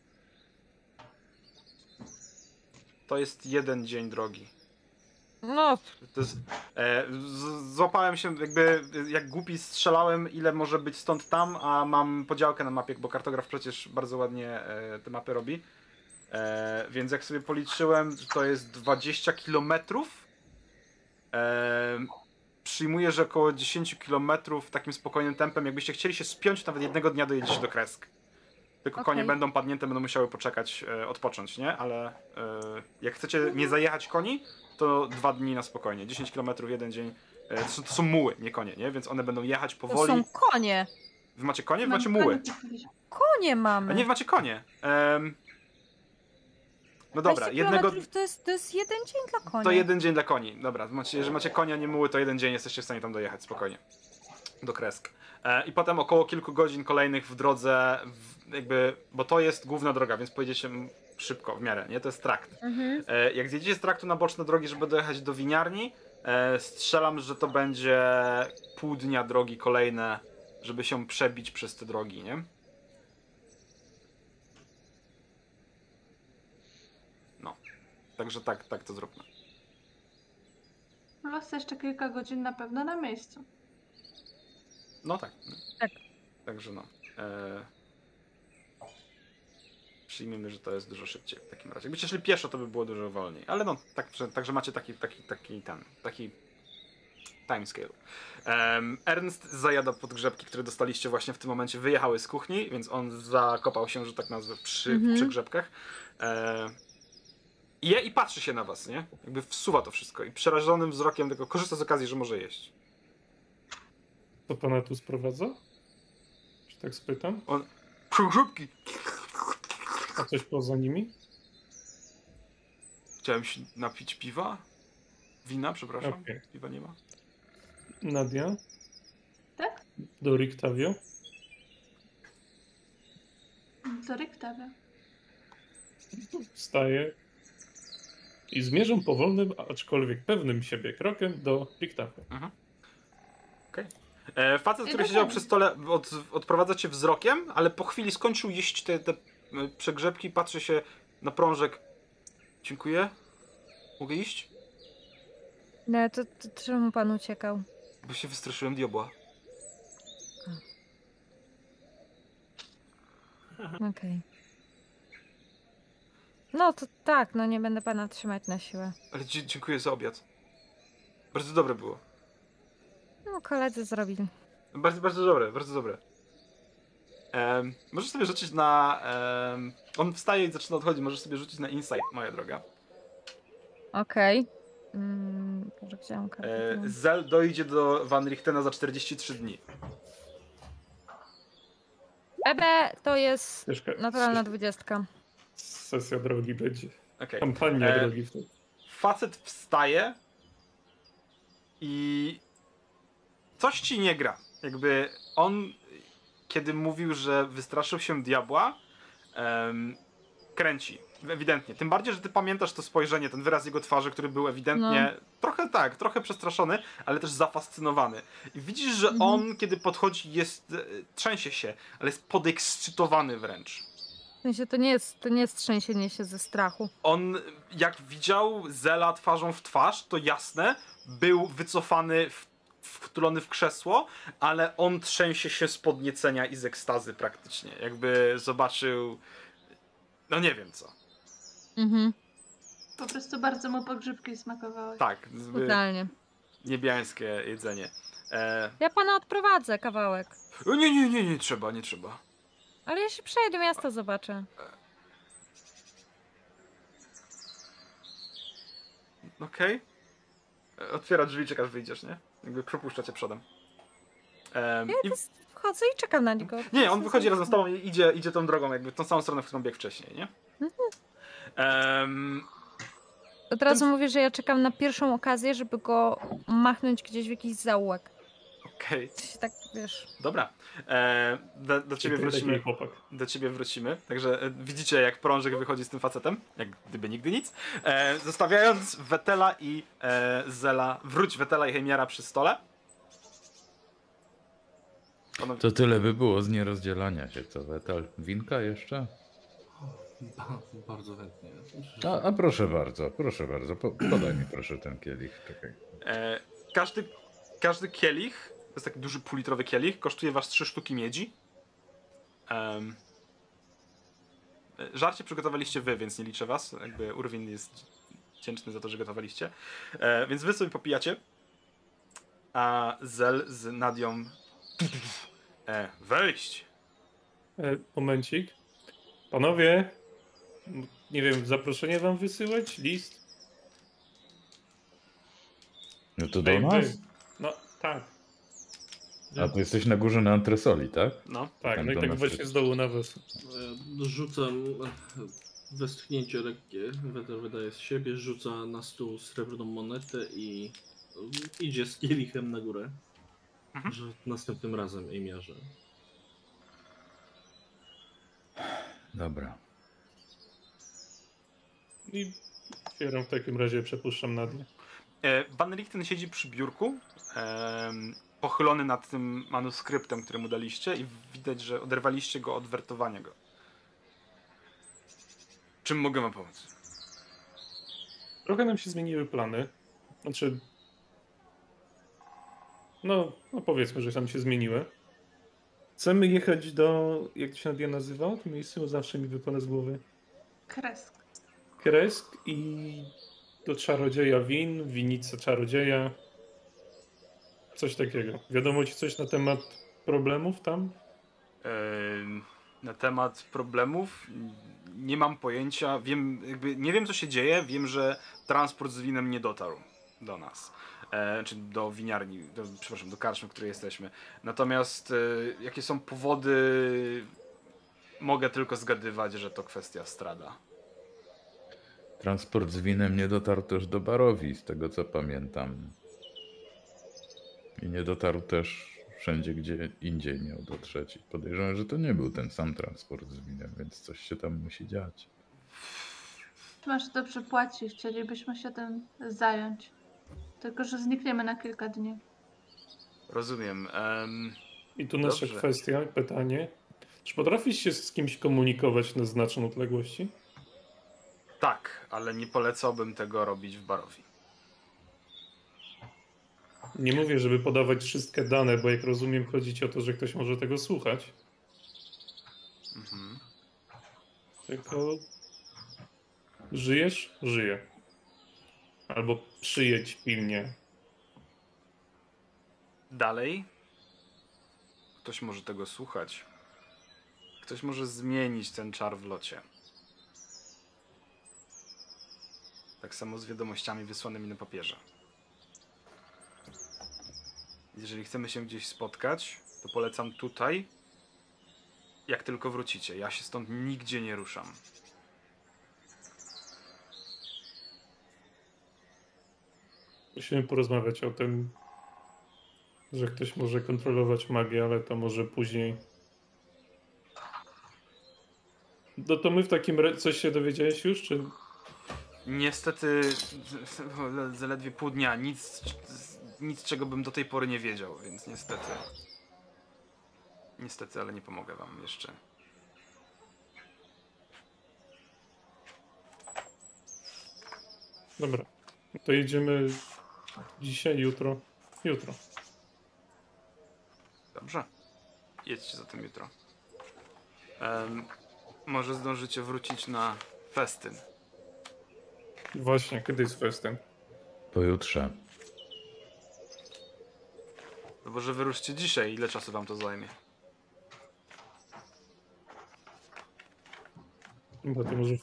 To jest jeden dzień drogi. No, jest, e, z, złapałem się, jakby jak głupi strzelałem, ile może być stąd tam, a mam podziałkę na mapie, bo kartograf przecież bardzo ładnie e, te mapy robi. E, więc jak sobie policzyłem, to jest 20 kilometrów. Przyjmuję, że około 10 kilometrów takim spokojnym tempem, jakbyście chcieli się spiąć, nawet jednego dnia dojedziecie do Kresk. Tylko konie Okej. będą padnięte, będą musiały poczekać, e, odpocząć, nie? Ale e, jak chcecie nie zajechać koni, to dwa dni na spokojnie. 10 km jeden dzień. E, To są, to są muły, nie konie, nie? Więc one będą jechać to powoli. są konie. Wy macie konie? Wy macie muły. konie. Konie A mamy. nie, wy macie konie. Em, No dobra, 20 jednego. To jest, to jest jeden dzień dla konia. To jeden dzień dla koni. Dobra, macie, jeżeli macie konia, nie muły, to jeden dzień jesteście w stanie tam dojechać spokojnie. Do Kresk. E, I potem około kilku godzin kolejnych w drodze, w, jakby, bo to jest główna droga, więc pojedziecie szybko, w miarę, nie? To jest trakt. Mhm. E, jak zjedziecie z traktu na boczne drogi, żeby dojechać do winiarni, e, strzelam, że to będzie pół dnia drogi kolejne, żeby się przebić przez te drogi, nie? No. Także tak, tak to zróbmy. Plus jeszcze kilka godzin na pewno na miejscu. No tak. Tak. Także no. E... Przyjmijmy, że to jest dużo szybciej w takim razie. Jakbyście szli pieszo, to by było dużo wolniej. Ale no, tak, że, także macie taki, taki, taki ten, taki timescale. Um, Ernst zajada podgrzebki, które dostaliście właśnie w tym momencie, wyjechały z kuchni, więc on zakopał się, że tak nazwę, przy, Mhm. przy grzebkach. E... i Je i patrzy się na was, nie? Jakby wsuwa to wszystko i przerażonym wzrokiem tylko korzysta z okazji, że może jeść. To pana tu sprowadza? Czy tak spytam? Podgrzebki! A coś poza nimi? Chciałem się napić piwa? Wina, przepraszam. Okej. Piwa nie ma. Nadia? Tak? Do Riktavio? Do Riktavio. Wstaję i zmierzam powolnym, aczkolwiek pewnym siebie krokiem do Riktavio. E, facet, który siedział przy stole, od, odprowadza cię wzrokiem, ale po chwili skończył jeść te, te e, przegrzebki, patrzy się na prążek. Dziękuję. Mogę iść? No, to, to czemu pan uciekał? Bo się wystraszyłem diabła. Okej. No to tak, no nie będę pana trzymać na siłę. Ale dzie- dziękuję za obiad. Bardzo dobre było. No koledzy zrobili. Bardzo, bardzo dobre, bardzo dobre. Em, możesz sobie rzucić na... em, on wstaje i zaczyna odchodzić, możesz sobie rzucić na insight, moja droga. Okej. Mm, może gdzie mam kartę? E. Zel dojdzie do Van Richtena za 43 dni. EB to jest naturalna dwudziestka. Sesja drogi będzie. Okej. Kampania E, drogi wtedy. facet wstaje i coś ci nie gra. Jakby on, kiedy mówił, że wystraszył się diabła, em, kręci. Ewidentnie. Tym bardziej, że ty pamiętasz to spojrzenie, ten wyraz jego twarzy, który był ewidentnie trochę tak, trochę przestraszony, ale też zafascynowany. I widzisz, że Mhm. on, kiedy podchodzi, jest. e, trzęsie się, ale jest podekscytowany wręcz. W sensie to nie jest, to nie jest trzęsienie się ze strachu. On, jak widział Zela twarzą w twarz, to jasne, był wycofany, w, wtulony w krzesło, ale on trzęsie się z podniecenia i z ekstazy praktycznie. Jakby zobaczył, no nie wiem co. Mhm, Po prostu bardzo mu pogrzybki smakowały. Tak, zby totalnie. niebiańskie jedzenie. E, Ja pana odprowadzę kawałek. nie, nie, nie, nie trzeba, nie trzeba. Ale ja się przejdę, miasto zobaczę. Okej. E, Otwiera drzwi, czekasz, wyjdziesz, nie? Jakby przepuszcza cię przodem. Em, Ja i, to wchodzę i czekam na niego. nie, on wychodzi razem z tobą i idzie, idzie tą drogą, jakby tą samą stronę, w którą biegł wcześniej, nie? Em, Od razu mówię, że ja czekam na pierwszą okazję, żeby go machnąć gdzieś w jakiś zaułek. Okej, się tak, wiesz... dobra. E, do, do ciebie wrócimy. do ciebie wrócimy. Także e, widzicie, jak prążek wychodzi z tym facetem, jak gdyby nigdy nic. E, zostawiając Wetela i e, Zela, wróć Wetela i Heimiara przy stole. Panowie, To tyle by było z nierozdzielania się, co Wetal. Winka jeszcze? Ba- Bardzo chętnie. A, a proszę bardzo, proszę bardzo, po, podaj mi proszę ten kielich. Czekaj. e, każdy, każdy kielich, to jest taki duży półlitrowy kielich, kosztuje was 3 sztuki miedzi. E, żarcie przygotowaliście wy, więc nie liczę was. Jakby Urwin jest wdzięczny za to, że gotowaliście. E, więc wy sobie popijacie. A Zel z Nadią e, wejść. E, momencik. Panowie, nie wiem, zaproszenie wam wysyłać? List? No to do Ej, nas? wy- No, tak. A ty jesteś na górze na antresoli, tak? No. Tak, Tam no i tak nas właśnie z dołu na was. E, Rzucam e, westchnięcie lekkie. Weter wydaje z siebie, rzuca na stół srebrną monetę i e, idzie z kielichem na górę. Mhm. Że następnym razem Emiarze. Dobra. I otwieram w takim razie, przepuszczam na dnie. E, Van Richten siedzi przy biurku, pochylony nad tym manuskryptem, który mu daliście i widać, że oderwaliście go od wertowania go. Czym mogę wam pomóc? Trochę nam się zmieniły plany. Znaczy. No, no powiedzmy, że tam się zmieniły. Chcemy jechać do. Jak to się Nadia nazywa? To miejsce zawsze mi wypada z głowy. Kresk. Kresk i do czarodzieja win, winica czarodzieja. Coś takiego. Wiadomo ci coś na temat problemów tam? Em, na temat problemów nie mam pojęcia. Wiem, jakby nie wiem co się dzieje. Wiem, że transport z winem nie dotarł do nas. E, czy do winiarni, do, przepraszam, do karczmy, w której jesteśmy. Natomiast e, jakie są powody, mogę tylko zgadywać, że to kwestia strada. Transport z winem nie dotarł też do barowi, z tego co pamiętam. I nie dotarł też wszędzie, gdzie indziej miał dotrzeć. Podejrzewam, że to nie był ten sam transport z winem, więc coś się tam musi dziać. Masz dobrze płaci, chcielibyśmy się tym zająć. Tylko, że znikniemy na kilka dni. Rozumiem. Em, I tu nasza Dobrze. kwestia, pytanie. Czy potrafisz się z kimś komunikować na znaczne odległości? tak, ale nie polecałbym tego robić w barowi. Nie mówię, żeby podawać wszystkie dane, bo jak rozumiem, chodzi ci o to, że ktoś może tego słuchać. Mhm. Tylko żyjesz? Żyję. Albo przyjedź pilnie. Dalej. Ktoś może tego słuchać. Ktoś może zmienić ten czar w locie. Tak samo z wiadomościami wysłanymi na papierze. Jeżeli chcemy się gdzieś spotkać, to polecam tutaj. Jak tylko wrócicie. Ja się stąd nigdzie nie ruszam. Musimy porozmawiać o tym, że ktoś może kontrolować magię, ale to może później. No to my w takim razie coś się dowiedziałeś już, czy Niestety, zaledwie pół dnia. Nic, nic, czego bym do tej pory nie wiedział, więc niestety. Niestety, ale nie pomogę wam jeszcze. Dobra. To jedziemy dzisiaj, jutro. Jutro. Dobrze. Jedźcie za tym jutro. Może zdążycie wrócić na festyn. Właśnie, kiedy jest festyn? Pojutrze. No bo że wyruszcie dzisiaj, ile czasu wam to zajmie? Bo to może.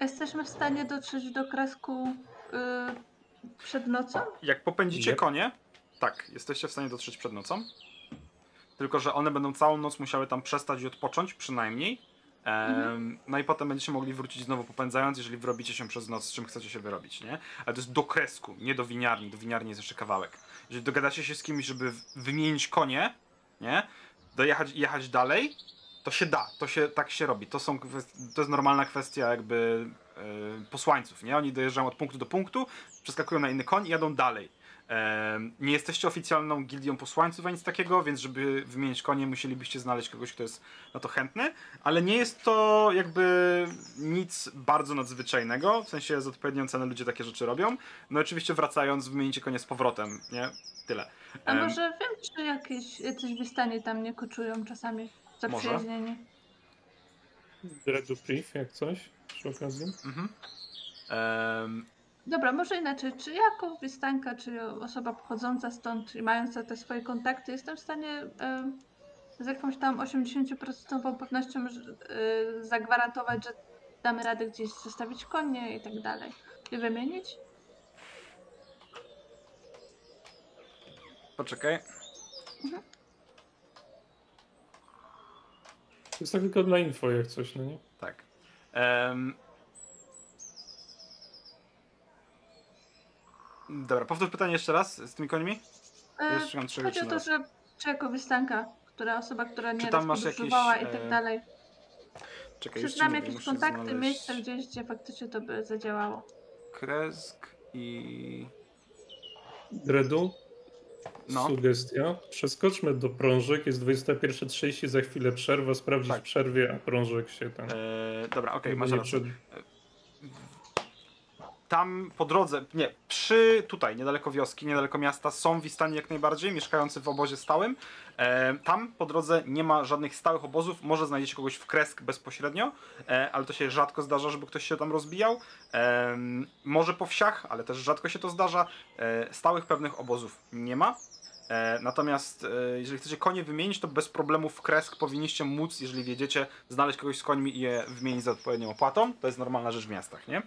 Jesteśmy w stanie dotrzeć do kresku yy, przed nocą? Jak popędzicie Yep. konie, tak, jesteście w stanie dotrzeć przed nocą. tylko że one będą całą noc musiały tam przestać i odpocząć przynajmniej. Em, No i potem będziecie mogli wrócić znowu popędzając, jeżeli wyrobicie się przez noc, z czym chcecie się wyrobić, nie? Ale to jest do kresku, nie do winiarni. Do winiarni jest jeszcze kawałek. Jeżeli dogadacie się z kimś, żeby wymienić konie, nie? Dojechać jechać dalej, to się da, to się tak się robi. To, są, to jest normalna kwestia jakby e, posłańców, nie? Oni dojeżdżają od punktu do punktu, przeskakują na inny koń i jadą dalej. Nie jesteście oficjalną gildią posłańców ani nic takiego, więc żeby wymienić konie, musielibyście znaleźć kogoś, kto jest na to chętny, ale nie jest to jakby nic bardzo nadzwyczajnego, w sensie z odpowiednią cenę ludzie takie rzeczy robią. No oczywiście wracając, wymienicie konie z powrotem, nie? Tyle. A może wiem, czy jakieś jacyś wystanie tam nie koczują czasami zaprzyjaźnieni. Dreadu Priv, jak coś przy okazji. Mhm. Em, Dobra, może inaczej. Czy jako wystanka, czy osoba pochodząca stąd i mająca te swoje kontakty, jestem w stanie em, z jakąś tam 80% pewnością y, zagwarantować, że damy radę gdzieś zostawić konie i tak dalej. I wymienić? poczekaj. To jest tak tylko dla info, jak coś, no nie? Tak. Em, Dobra, powtórz pytanie jeszcze raz z tymi końmi. E, Jeszcze mam trzy Chodzi o to, że czy jako wystanka, która osoba, która nie tam masz jakieś, podróżowała i e, tak dalej. Czekaj, Czy znam jakieś kontakty, znaleźć miejsca gdzieś, gdzie faktycznie to by zadziałało? Kresk i... Dreadu, No. sugestia. Przeskoczmy do prążek, jest 21.30, za chwilę przerwa, sprawdzić Tak. w przerwie, a prążek się tam... E, dobra, okej, Żeby masz rację. przed- Tam po drodze, nie, przy tutaj, niedaleko wioski, niedaleko miasta, są wistani jak najbardziej, mieszkający w obozie stałym. E, tam po drodze nie ma żadnych stałych obozów, może znajdziecie kogoś w Kresk bezpośrednio, e, ale to się rzadko zdarza, żeby ktoś się tam rozbijał. E, może po wsiach, ale też rzadko się to zdarza. E, stałych pewnych obozów nie ma. E, natomiast e, jeżeli chcecie konie wymienić, to bez problemu w Kresk powinniście móc, jeżeli wiedziecie, znaleźć kogoś z końmi i je wymienić za odpowiednią opłatą. To jest normalna rzecz w miastach, nie?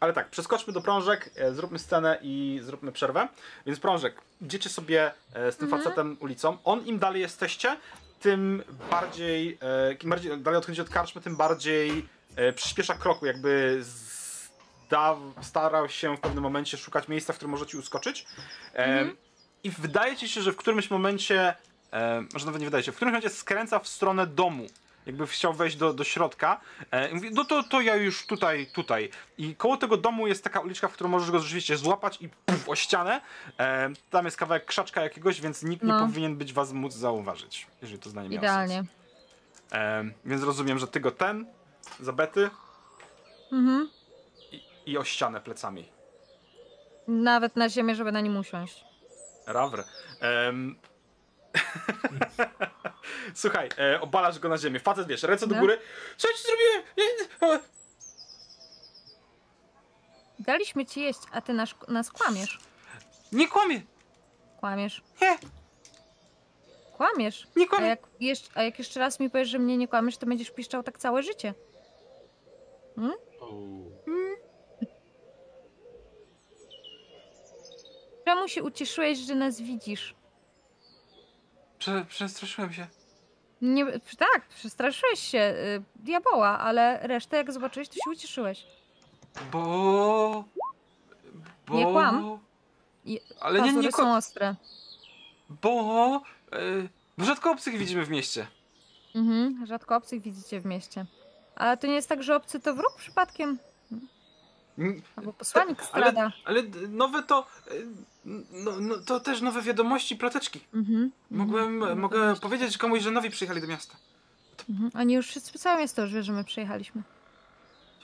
Ale tak, przeskoczmy do prążek, e, zróbmy scenę i zróbmy przerwę. Więc prążek, idziecie sobie z tym facetem ulicą. On im dalej jesteście, tym bardziej, e, im bardziej dalej odchodzicie od karczmy, tym bardziej przyspiesza kroku, jakby starał się w pewnym momencie szukać miejsca, w którym możecie uskoczyć. E, I wydaje ci się, że w którymś momencie, e, może nawet nie wydaje się, w którymś momencie skręca w stronę domu. Jakby chciał wejść do, do środka. E, i mówi, no to, to ja już tutaj, tutaj. I koło tego domu jest taka uliczka, w którą możesz go rzeczywiście złapać i puf, o ścianę. E, tam jest kawałek krzaczka jakiegoś, więc nikt nie No. powinien być was móc zauważyć, jeżeli to zdanie miało Idealnie. sens. E, więc rozumiem, że ty go ten, zabety Mhm. i, i o ścianę plecami. Nawet na ziemię, żeby na nim usiąść. Rawr. Em... <laughs> Słuchaj, e, obalasz go na ziemię. Facet, wiesz, ręce do No. góry. Co ci zrobiłem? Nie, nie, o, Daliśmy ci jeść, a ty nas, nas kłamiesz. Nie kłamie! Kłamiesz. Nie, Kłamiesz. nie A kłamie. jak, jeszcze, a jak jeszcze raz mi powiesz, że mnie nie kłamiesz, to będziesz piszczał tak całe życie. Czemu się ucieszyłeś, że nas widzisz? Prze, przestraszyłem się. Nie, tak, przestraszyłeś się y, diaboła, ale resztę jak zobaczyłeś, to się ucieszyłeś. Bo... Bo... Nie kłam. I Ale nie, nie są ostre. Bo... Bo rzadko obcych widzimy w mieście. Mhm, rzadko obcych widzicie w mieście. Ale to nie jest tak, że obcy to wróg przypadkiem? Albo posłanik ale, strada. ale nowe to... e, No, no, to też nowe wiadomości, ploteczki. Mhm, Mogłem, mhm. mogę powiedzieć komuś, że nowi przyjechali do miasta. Mhm. Oni już wszyscy, całe miasto już wie, że my przyjechaliśmy.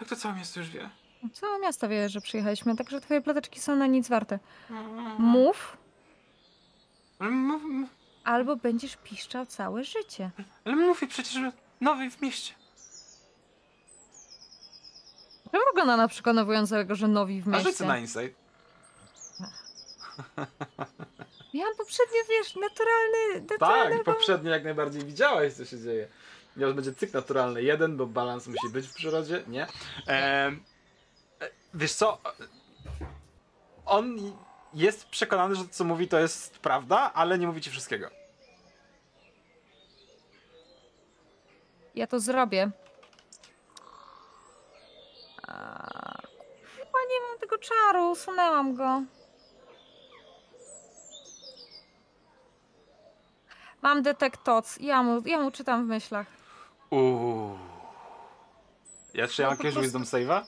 Jak to całe miasto już wie? Całe miasto wie, że przyjechaliśmy, także twoje ploteczki są na nic warte. Mów, Ale, mów, mów- albo będziesz piszczał całe życie. ale mówię przecież, że nowy w mieście. Czemu wygląda na przekonującego, że nowi w A rzucę na insight. Ja mam poprzednio, wiesz, naturalny, Tak, poprzednio jak najbardziej widziałeś, co się dzieje. Miał będzie cyk naturalny jeden, bo balans musi być w przyrodzie, nie? E, wiesz co? On jest przekonany, że to, co mówi, to jest prawda, ale nie mówi ci wszystkiego. Ja to zrobię. Chyba nie mam tego czaru, usunęłam go. Mam thoughts. Ja mu, ja mu czytam w myślach. Uuu. Ja mam prostu- wisdom save'a?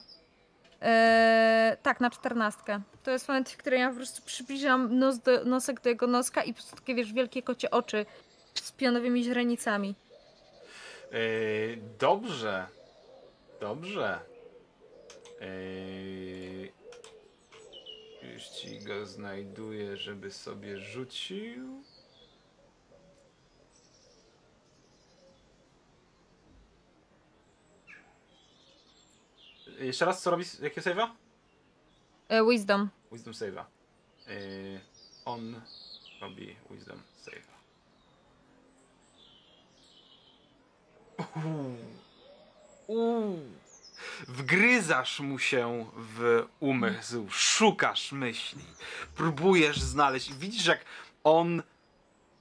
Eee, tak, na czternastkę. To jest moment, w którym ja po prostu przybliżam nos do, nosek do jego noska i po prostu takie, wiesz, wielkie kocie oczy z pionowymi źrenicami. Yy, dobrze. Dobrze. Yy, już ci go znajduję, żeby sobie rzucił. Jeszcze raz, co robi? Jakie save'a? E, wisdom. Wisdom save'a. Yy, on robi wisdom save'a. Uuu. Uuu. Wgryzasz mu się w umysł, szukasz myśli, próbujesz znaleźć. I widzisz jak on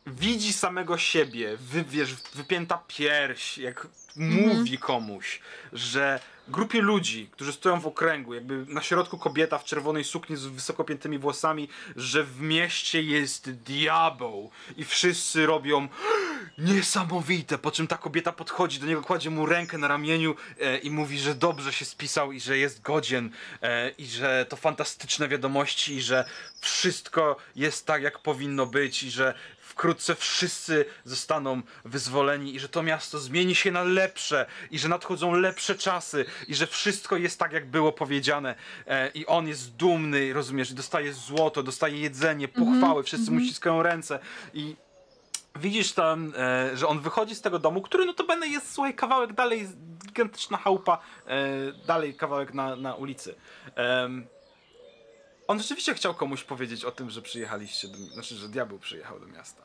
widzi samego siebie, wy, wiesz, wypięta pierś, jak mówi komuś, że grupie ludzi, którzy stoją w okręgu, jakby na środku kobieta w czerwonej sukni z wysoko piętymi włosami, że w mieście jest diabeł i wszyscy robią niesamowite, po czym ta kobieta podchodzi do niego, kładzie mu rękę na ramieniu e, i mówi, że dobrze się spisał i że jest godzien e, i że to fantastyczne wiadomości i że wszystko jest tak, jak powinno być i że wkrótce wszyscy zostaną wyzwoleni i że to miasto zmieni się na lepsze i że nadchodzą lepsze czasy i że wszystko jest tak, jak było powiedziane. E, i on jest dumny, rozumiesz, dostaje złoto, dostaje jedzenie, pochwały, wszyscy mu ściskają ręce i widzisz tam, e, że on wychodzi z tego domu, który notabene jest, słuchaj, kawałek dalej, gigantyczna chałupa, e, dalej kawałek na, na ulicy. Em, on rzeczywiście chciał komuś powiedzieć o tym, że przyjechaliście, do, znaczy, że diabeł przyjechał do miasta.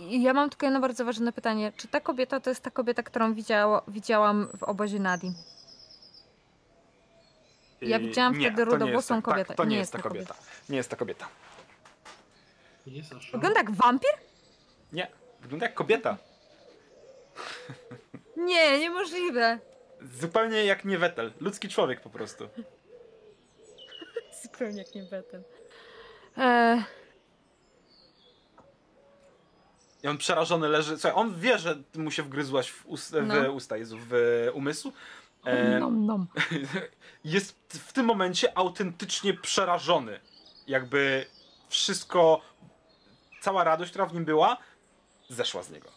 Ja mam tylko jedno bardzo ważne pytanie. Czy ta kobieta to jest ta kobieta, którą widziało, widziałam w obozie Nadi? Ja I- widziałam nie, wtedy to nie rudowłosą jest ta, kobietę. Tak, to nie, jest ta kobieta. Nie jest ta kobieta. Jest. Wygląda jak wampir? Nie, wygląda jak kobieta. <laughs> Nie, niemożliwe. Zupełnie jak nie Wetel. Ludzki człowiek po prostu. <laughs> Zupełnie jak nie Betel. Eee, I on przerażony leży. Słuchaj, on wie, że mu się wgryzłaś w, ust, w No. usta, Jezu, w umysł. E, nom, nom. <laughs> jest w tym momencie autentycznie przerażony. Jakby wszystko, cała radość, która w nim była, zeszła z niego.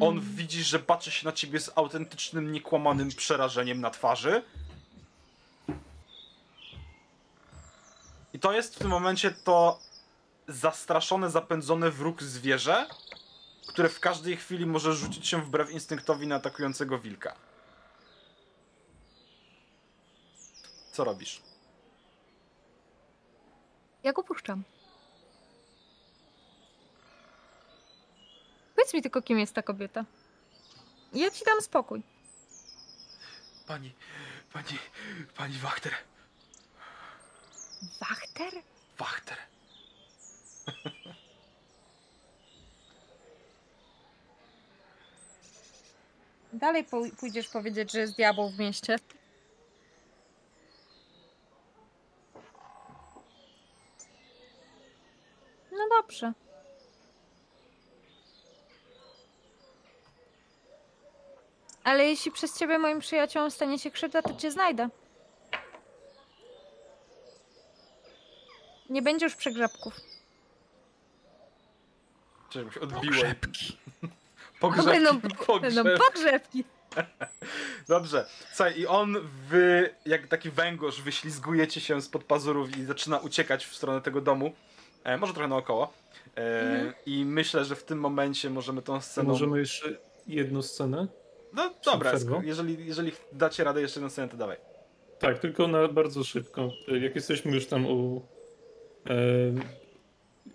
On Mm. widzi, że patrzy się na ciebie z autentycznym, niekłamanym przerażeniem na twarzy. I to jest w tym momencie to zastraszone, zapędzone wróg zwierzę, które w każdej chwili może rzucić się wbrew instynktowi na atakującego wilka. Co robisz? Ja go puszczam. Powiedz mi tylko, kim jest ta kobieta. Ja ci dam spokój. Pani, pani, pani Wachter. Wachter? Wachter. Dalej pój- pójdziesz powiedzieć, że jest diabeł w mieście. No dobrze. Ale jeśli przez ciebie moim przyjaciołom stanie się krzywda, to cię znajdę. Nie będzie już przegrzebków. Żeby się odbiło. Grzebki. Pogrzebki. Będą, <laughs> pogrzeb. będą pogrzebki. <laughs> Dobrze. Słuchaj, i on wy, jak taki węgorz, wyślizgujecie się spod pazurów i zaczyna uciekać w stronę tego domu. E, może trochę naokoło. E, Mhm. I myślę, że w tym momencie możemy tą sceną... Możemy jeszcze jedną scenę? No dobra, jeżeli, jeżeli dacie radę jeszcze jedną scenę, to dawaj. Tak, tylko na bardzo szybko. Jak jesteśmy już tam u. E,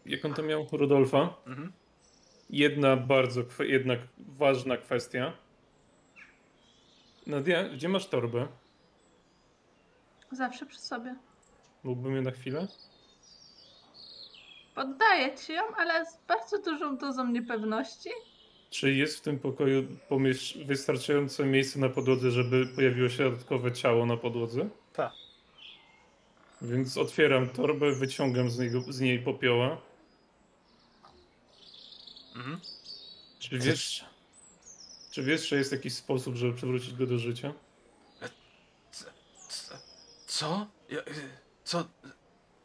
jak on to miał? Rudolfa. Mhm. Jedna bardzo, jednak ważna kwestia. Nadia, gdzie masz torbę? Zawsze przy sobie. Mógłbym je na chwilę? Poddaję ci ją, ale z bardzo dużą dozą niepewności. Czy jest w tym pokoju wystarczające miejsce na podłodze, żeby pojawiło się dodatkowe ciało na podłodze? Tak. Więc otwieram torbę, wyciągam z, niego, z niej popioła. Mhm. Czy wiesz, czy wiesz, że jest jakiś sposób, żeby przywrócić go do życia? Co? Co?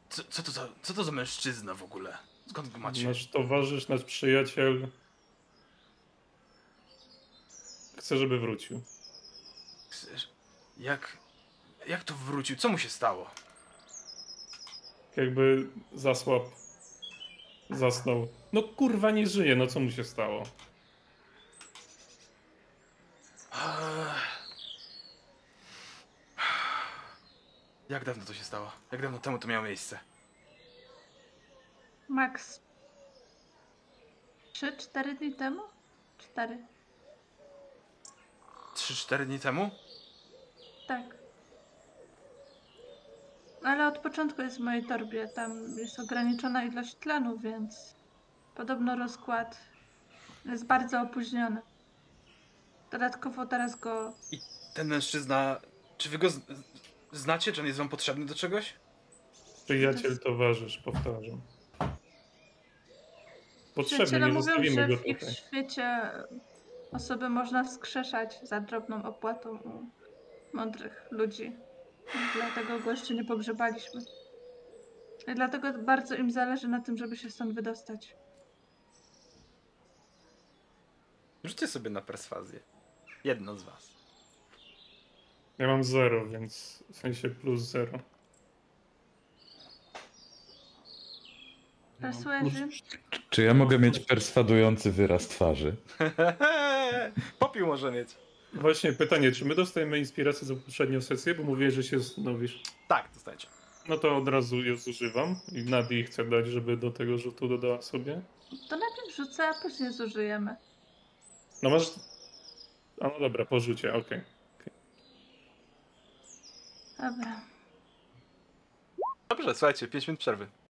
Co, co, to za, co to za mężczyzna w ogóle? Skąd go macie? Nasz towarzysz, nasz przyjaciel chce, żeby wrócił. Chcesz- Jak, jak to wrócił? Co mu się stało? Jakby zasłab, zasnął. No kurwa nie żyje, no co mu się stało? Jak dawno to się stało? Jak dawno temu to miało miejsce? Max. 3-4 dni temu? 4. 3-4 dni temu? Tak. Ale od początku jest w mojej torbie. Tam jest ograniczona ilość tlenu, więc podobno rozkład jest bardzo opóźniony. Dodatkowo teraz go. Ten mężczyzna, czy wy go z, znacie? Czy on jest wam potrzebny do czegoś? Przyjaciel, towarzysz, powtarzam. Potrzebny, Przyjaciele nie mówią, zostawimy że go w ich tutaj. świecie osoby można wskrzeszać za drobną opłatą u mądrych ludzi. Dlatego go jeszcze nie pogrzebaliśmy. I dlatego bardzo im zależy na tym, żeby się stąd wydostać. Rzućcie sobie na perswazję. Jedno z was. Ja mam zero, więc w sensie plus zero. Persuasion? Czy ja mogę mieć perswadujący wyraz twarzy? <laughs> Popiół może mieć. Właśnie pytanie, czy my dostajemy inspirację za poprzednią sesję, bo mówiłeś, że się zastanowisz. Tak, dostajecie. No to od razu ją zużywam i Nadi chcę dać, żeby do tego rzutu dodała sobie. To najpierw rzucę, a później zużyjemy. No masz... A no dobra, porzucie, okej. Dobra. Dobrze, słuchajcie, 5 minut przerwy.